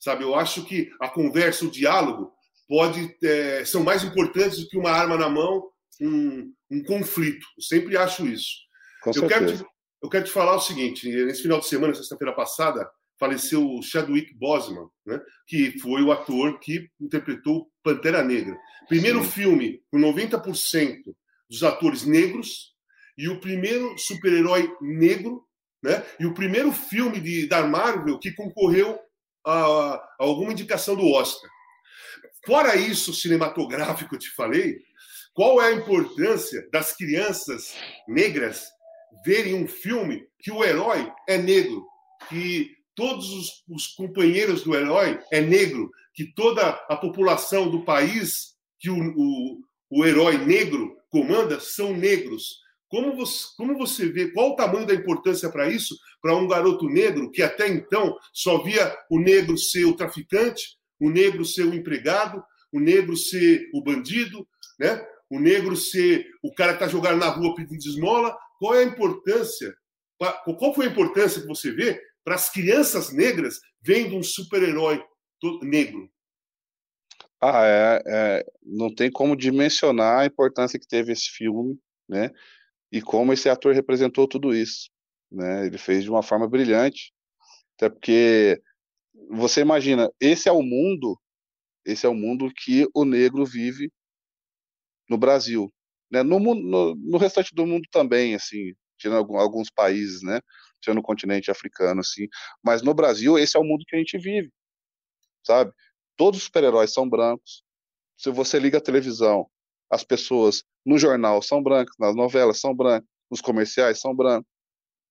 Speaker 3: sabe? Eu acho que a conversa, o diálogo, pode é, são mais importantes do que uma arma na mão, um, um conflito. Eu sempre acho isso.
Speaker 4: Com
Speaker 3: eu quero, te, eu quero te falar o seguinte: nesse final de semana, sexta-feira passada, faleceu o Chadwick Boseman, né, que foi o ator que interpretou Pantera Negra. Primeiro Sim. filme com 90% dos atores negros e o primeiro super-herói negro né? E o primeiro filme de, da Marvel que concorreu a, a alguma indicação do Oscar. Fora isso cinematográfico, eu te falei, qual é a importância das crianças negras verem um filme que o herói é negro, que todos os, os, companheiros do herói é negro, que toda a população do país que o, o, o herói negro comanda são negros. Como você, como você vê, qual o tamanho da importância para isso, para um garoto negro que até então só via o negro ser o traficante, o negro ser o empregado, o negro ser o bandido, né? o negro ser o cara que está jogando na rua pedindo esmola? Qual é a importância? Qual foi a importância que você vê para as crianças negras vendo um super-herói negro?
Speaker 4: Ah, é, é, não tem como dimensionar a importância que teve esse filme, né? E como esse ator representou tudo isso, né? Ele fez de uma forma brilhante, até porque você imagina, esse é o mundo, esse é o mundo que o negro vive no Brasil, né? No, no, no restante do mundo também, assim, tirando alguns países, né? Tirando o continente africano, assim. Mas no Brasil, esse é o mundo que a gente vive, sabe? Todos os super-heróis são brancos. Se você liga a televisão, as pessoas no jornal são brancas, nas novelas são brancas, nos comerciais são brancos,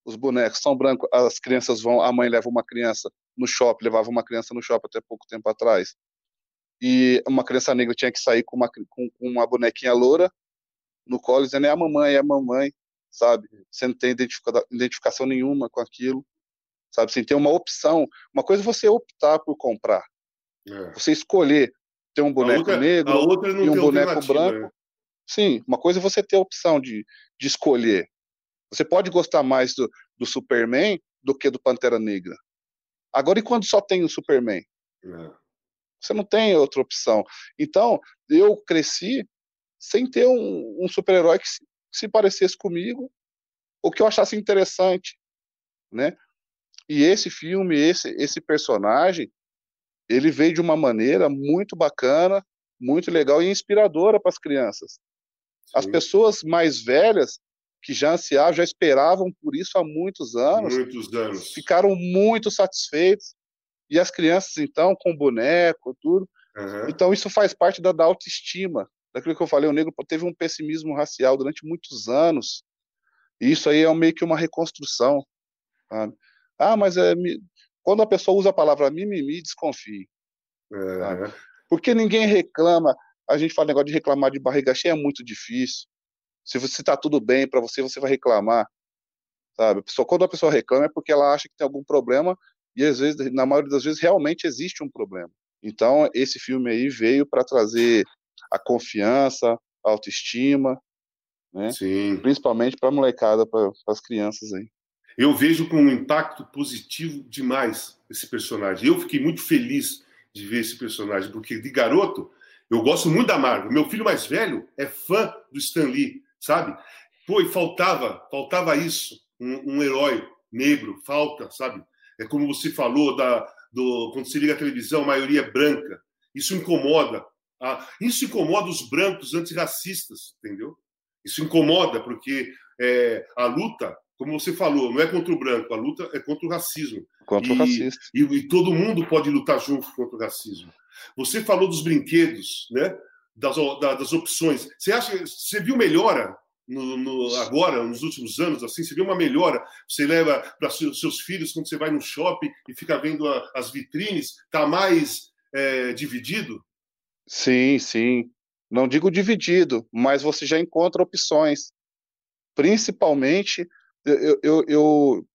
Speaker 4: os bonecos são brancos, as crianças vão, a mãe leva uma criança no shopping, levava uma criança no shopping até pouco tempo atrás, e uma criança negra tinha que sair com uma, com, com uma bonequinha loura no colo, dizendo é a mamãe, é a mamãe, sabe? Você não tem identificação nenhuma com aquilo, sabe? Sem ter uma opção. Uma coisa é você optar por comprar, é. Você escolher ter um boneco outra, negro e um boneco branco. Né? Sim, uma coisa é você ter a opção de, de escolher. Você pode gostar mais do, do Superman do que do Pantera Negra. Agora, e quando só tem o Superman? É. Você não tem outra opção. Então, eu cresci sem ter um, um super-herói que, que se, parecesse comigo ou que eu achasse interessante, né? E esse filme, esse, esse personagem, ele veio de uma maneira muito bacana, muito legal e inspiradora para as crianças. Sim. As pessoas mais velhas que já ansiavam, já esperavam por isso há muitos anos,
Speaker 3: muitos anos,
Speaker 4: ficaram muito satisfeitos. E as crianças então com boneco, tudo. Uhum. Então isso faz parte da, da autoestima, daquilo que eu falei. O negro teve um pessimismo racial durante muitos anos. E isso aí é meio que uma reconstrução. Sabe? Ah, mas é, quando a pessoa usa a palavra mimimi, desconfie. É. Porque ninguém reclama. A gente fala negócio de reclamar de barriga cheia é muito difícil. Se você está tudo bem para você, você vai reclamar. Sabe? Só quando a pessoa reclama é porque ela acha que tem algum problema e às vezes, na maioria das vezes, realmente existe um problema. Então, esse filme aí veio para trazer a confiança, a autoestima, né?
Speaker 3: Sim.
Speaker 4: Principalmente para a molecada, para as crianças aí
Speaker 3: eu vejo com um impacto positivo demais esse personagem. Eu fiquei muito feliz de ver esse personagem, porque de garoto eu gosto muito da Marvel. Meu filho mais velho é fã do Stan Lee, sabe? Pô, e faltava, faltava isso, um, um herói negro, falta, sabe? É como você falou da, do quando se liga a televisão, a maioria é branca. Isso incomoda. Ah, isso incomoda os brancos antirracistas, entendeu? Isso incomoda porque é, a luta como você falou, não é contra o branco, a luta é contra o racismo.
Speaker 4: Contra e, o racismo.
Speaker 3: E, e, todo mundo pode lutar junto contra o racismo. Você falou dos brinquedos, né? Das, das opções. Você acha, você viu melhora no, no, agora, nos últimos anos, assim, você viu uma melhora? Você leva para seus, seus filhos quando você vai no shopping e fica vendo a, as vitrines, tá mais é, dividido?
Speaker 4: Sim, sim. Não digo dividido, mas você já encontra opções, principalmente eu, eu, eu,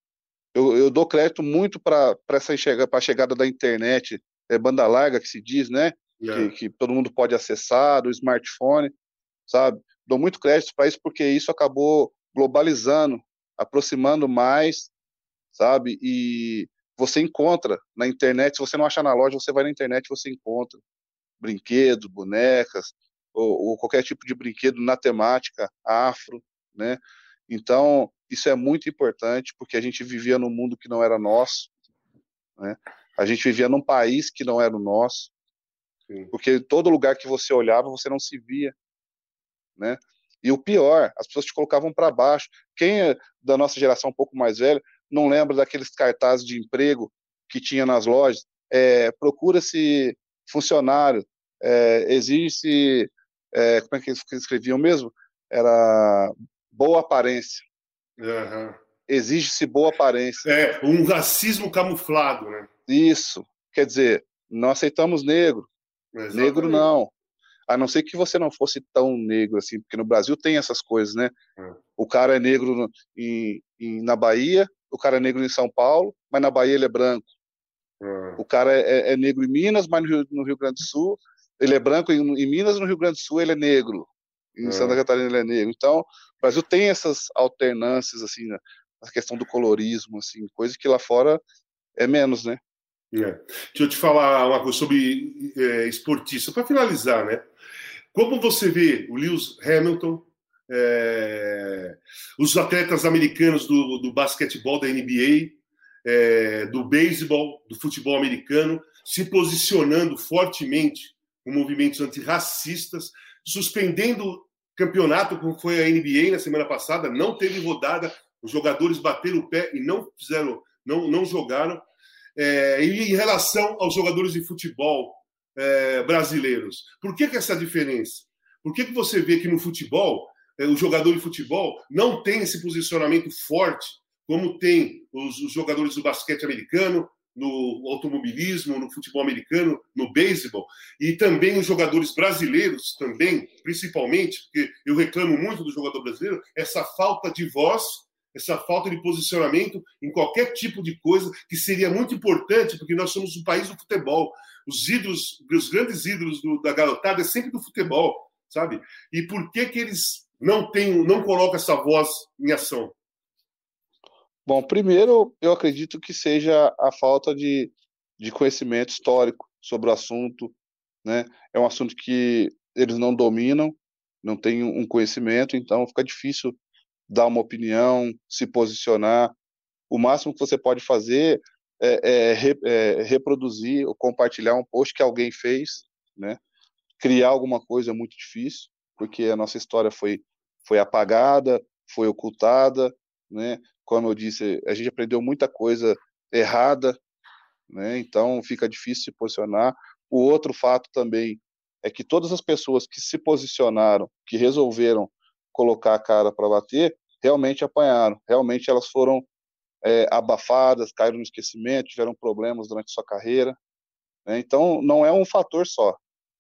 Speaker 4: eu, eu dou crédito muito para essa chegada, a chegada da internet, é, banda larga que se diz, né? Yeah. Que, que, todo mundo pode acessar, do smartphone, sabe? Dou muito crédito para isso porque isso acabou globalizando, aproximando mais, sabe? E você encontra na internet, se você não achar na loja, você vai na internet e você encontra brinquedos, bonecas, ou, ou, qualquer tipo de brinquedo na temática afro, né? Então, isso é muito importante, porque a gente vivia num mundo que não era nosso, né? A gente vivia num país que não era o nosso, Sim. porque todo lugar que você olhava, você não se via, né? E o pior, as pessoas te colocavam para baixo. Quem é da nossa geração um pouco mais velha, não lembra daqueles cartazes de emprego que tinha nas lojas? É, Procura-se funcionário, é, exige-se, é, como é que eles escreviam mesmo? Era boa aparência.
Speaker 3: Uhum.
Speaker 4: Exige-se boa aparência.
Speaker 3: É, um racismo camuflado, né?
Speaker 4: Isso. Quer dizer, não aceitamos negro. Exatamente. Negro não. A não ser que você não fosse tão negro assim, porque no Brasil tem essas coisas, né? É. O cara é negro em, em, na Bahia, o cara é negro em São Paulo, mas na Bahia ele é branco. É. O cara é, é, negro em Minas, mas no Rio, no Rio, Grande do Sul ele é branco em, em Minas, no Rio Grande do Sul ele é negro. Em é. Santa Catarina ele é negro. Então, o Brasil tem essas alternâncias assim, né? a questão do colorismo, assim, coisa que lá fora é menos, né?
Speaker 3: É. Deixa eu te falar uma coisa sobre é, esportista, para finalizar, né? Como você vê o Lewis Hamilton, é, os atletas americanos do, do basquetebol da NBA, é, do beisebol, do futebol americano, se posicionando fortemente com movimentos antirracistas, suspendendo campeonato, como foi a NBA na semana passada, não teve rodada, os jogadores bateram o pé e não fizeram, não, não jogaram. É, e em relação aos jogadores de futebol é, brasileiros, por que, que essa diferença? Por que, que você vê que no futebol, é, o jogador de futebol não tem esse posicionamento forte, como tem os, os jogadores do basquete americano, no automobilismo, no futebol americano, no beisebol, e também os jogadores brasileiros, também, principalmente, porque eu reclamo muito do jogador brasileiro, essa falta de voz essa falta de posicionamento em qualquer tipo de coisa que seria muito importante, porque nós somos um país do futebol. Os ídolos, os grandes ídolos do, da garotada é sempre do futebol, sabe? E por que que eles não têm, não colocam essa voz em ação?
Speaker 4: Bom, primeiro, eu acredito que seja a falta de, de conhecimento histórico sobre o assunto, né? É um assunto que eles não dominam, não têm um conhecimento, então fica difícil dar uma opinião, se posicionar. O máximo que você pode fazer é, é, é reproduzir ou compartilhar um post que alguém fez, né? Criar alguma coisa é muito difícil, porque a nossa história foi, foi apagada, foi ocultada, né? Como eu disse, a gente aprendeu muita coisa errada, né? Então fica difícil se posicionar. O outro fato também é que todas as pessoas que se posicionaram, que resolveram colocar a cara para bater, realmente apanharam, realmente elas foram é, abafadas, caíram no esquecimento, tiveram problemas durante sua carreira. Né? Então, não é um fator só.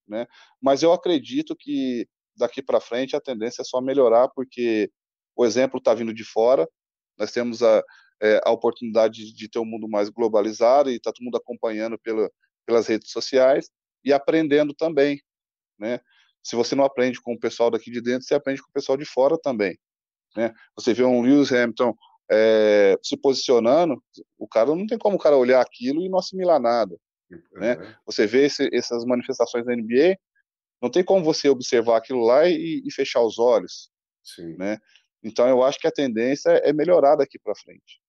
Speaker 4: Né? Mas eu acredito que daqui para frente a tendência é só melhorar, porque o exemplo está vindo de fora, nós temos a, é, a oportunidade de ter um mundo mais globalizado e está todo mundo acompanhando pela, pelas redes sociais e aprendendo também. Né? Se você não aprende com o pessoal daqui de dentro, você aprende com o pessoal de fora também. Né? Você vê um Lewis Hamilton é, se posicionando, o cara não tem como o cara olhar aquilo e não assimilar nada. Né? Você vê esse, essas manifestações da NBA, não tem como você observar aquilo lá e, e fechar os olhos. Sim. Né? Então eu acho que a tendência é melhorar daqui para frente.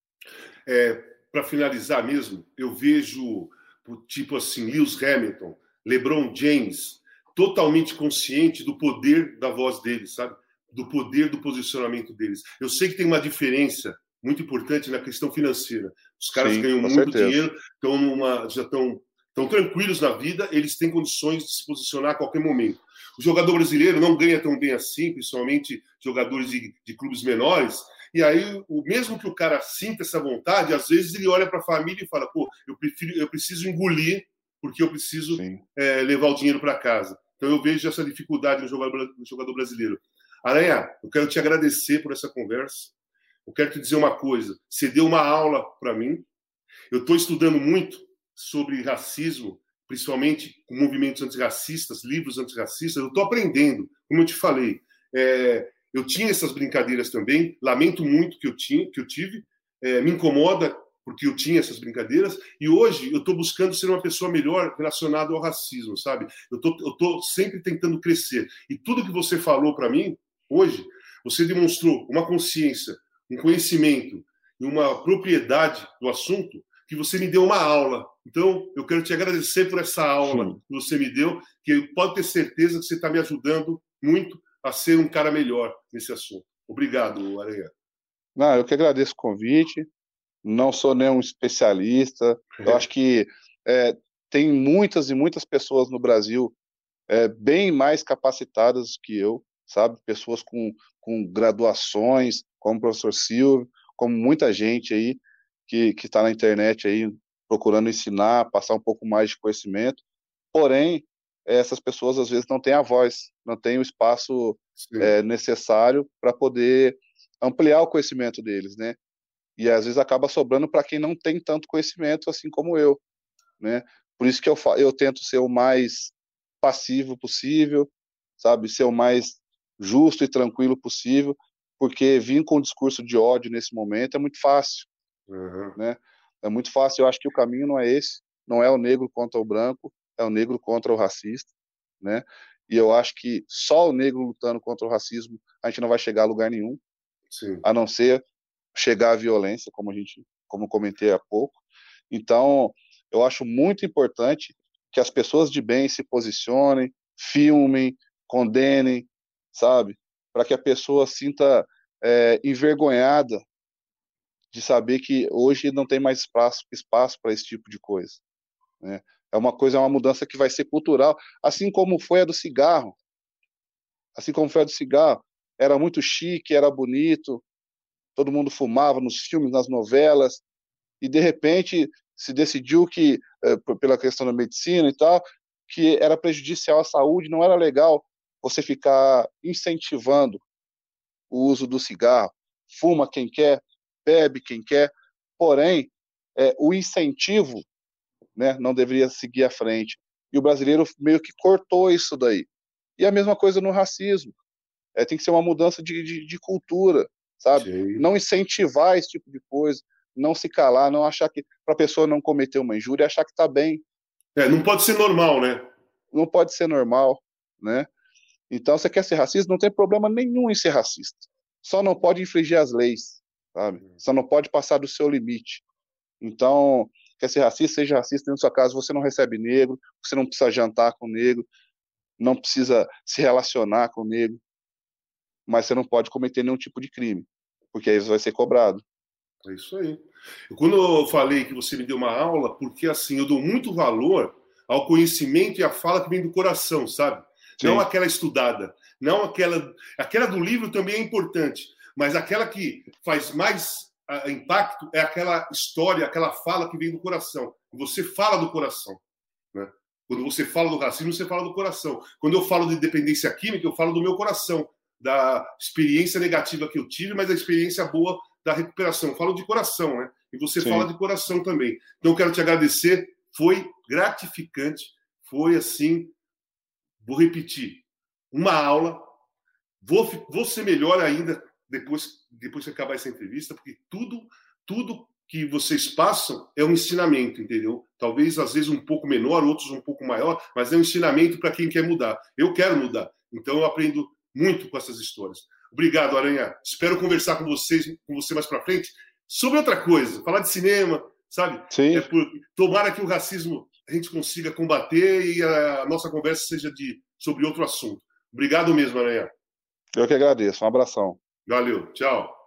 Speaker 3: É, para finalizar mesmo, eu vejo tipo assim Lewis Hamilton, LeBron James totalmente consciente do poder da voz dele, sabe? do poder do posicionamento deles. Eu sei que tem uma diferença muito importante na questão financeira. Os caras Sim, ganham muito certeza. dinheiro, estão numa, já estão, estão tranquilos na vida, eles têm condições de se posicionar a qualquer momento. O jogador brasileiro não ganha tão bem assim, principalmente jogadores de, de clubes menores. E aí, o mesmo que o cara sinta essa vontade, às vezes ele olha para a família e fala: pô, eu, prefiro, eu preciso engolir porque eu preciso é, levar o dinheiro para casa. Então eu vejo essa dificuldade no jogador, no jogador brasileiro. Aranha, eu quero te agradecer por essa conversa. Eu quero te dizer uma coisa: você deu uma aula para mim. Eu estou estudando muito sobre racismo, principalmente com movimentos antirracistas, livros antirracistas. Eu estou aprendendo, como eu te falei. É, eu tinha essas brincadeiras também. Lamento muito que eu tinha, que eu tive. É, me incomoda porque eu tinha essas brincadeiras e hoje eu estou buscando ser uma pessoa melhor relacionada ao racismo, sabe? Eu tô, estou sempre tentando crescer e tudo que você falou para mim Hoje, você demonstrou uma consciência, um conhecimento e uma propriedade do assunto que você me deu uma aula. Então, eu quero te agradecer por essa aula Sim. que você me deu, que pode ter certeza que você está me ajudando muito a ser um cara melhor nesse assunto. Obrigado, Areia.
Speaker 4: Não, eu que agradeço o convite. não sou nenhum especialista. Eu acho que é, tem muitas e muitas pessoas no Brasil é, bem mais capacitadas que eu, sabe? Pessoas com, com graduações, como o professor Silvio, como muita gente aí que está na internet aí procurando ensinar, passar um pouco mais de conhecimento. Porém, essas pessoas às vezes não têm a voz, não têm o espaço é, necessário para poder ampliar o conhecimento deles, né? E às vezes acaba sobrando para quem não tem tanto conhecimento assim como eu, né? Por isso que eu, eu tento ser o mais passivo possível, sabe? Ser o mais justo e tranquilo possível, porque vir com um discurso de ódio nesse momento é muito fácil, uhum. né? É muito fácil. Eu acho que o caminho não é esse, não é o negro contra o branco, é o negro contra o racista, né? E eu acho que só o negro lutando contra o racismo a gente não vai chegar a lugar nenhum, Sim. a não ser chegar à violência, como a gente, como comentei há pouco. Então, eu acho muito importante que as pessoas de bem se posicionem, filmem, condenem, sabe? Para que a pessoa sinta é, envergonhada de saber que hoje não tem mais espaço espaço para esse tipo de coisa. Né? É uma coisa, é uma mudança que vai ser cultural, assim como foi a do cigarro. Assim como foi a do cigarro. Era muito chique, era bonito, todo mundo fumava nos filmes, nas novelas, e de repente se decidiu que, eh, pela questão da medicina e tal, que era prejudicial à saúde, não era legal você ficar incentivando o uso do cigarro. Fuma quem quer, bebe quem quer, porém, é, o incentivo né, não deveria seguir à frente. E o brasileiro meio que cortou isso daí. E a mesma coisa no racismo. É, tem que ser uma mudança de, de, de cultura, sabe? Sim. Não incentivar esse tipo de coisa, não se calar, não achar que para a pessoa não cometer uma injúria, achar que está bem.
Speaker 3: É, não pode ser normal, né?
Speaker 4: Não pode ser normal, né? Então, você quer ser racista, não tem problema nenhum em ser racista. Só não pode infringir as leis, sabe? Hum. Só não pode passar do seu limite. Então, quer ser racista, seja racista dentro da sua casa, você não recebe negro, você não precisa jantar com negro, não precisa se relacionar com negro, mas você não pode cometer nenhum tipo de crime, porque aí você vai ser cobrado.
Speaker 3: É isso aí. Quando eu falei que você me deu uma aula, porque assim, eu dou muito valor ao conhecimento e à fala que vem do coração, sabe? Sim. Não aquela estudada, não aquela. Aquela do livro também é importante, mas aquela que faz mais uh, impacto é aquela história, aquela fala que vem do coração. Você fala do coração. Né? Quando você fala do racismo, você fala do coração. Quando eu falo de dependência química, eu falo do meu coração, da experiência negativa que eu tive, mas da experiência boa da recuperação. Eu falo de coração, né? E você Sim. fala de coração também. Então, eu quero te agradecer. Foi gratificante. Foi assim. Vou repetir. Uma aula. Vou, vou ser melhor ainda depois, depois que acabar essa entrevista, porque tudo, tudo que vocês passam é um ensinamento, entendeu? Talvez às vezes um pouco menor, outros um pouco maior, mas é um ensinamento para quem quer mudar. Eu quero mudar, então eu aprendo muito com essas histórias. Obrigado, Aranha. Espero conversar com vocês, com você mais para frente sobre outra coisa, falar de cinema, sabe?
Speaker 4: Sim.
Speaker 3: É por... Tomara que o racismo a gente consiga combater e a nossa conversa seja de sobre outro assunto. Obrigado mesmo, Aranha.
Speaker 4: Eu que agradeço. Um abração.
Speaker 3: Valeu. Tchau.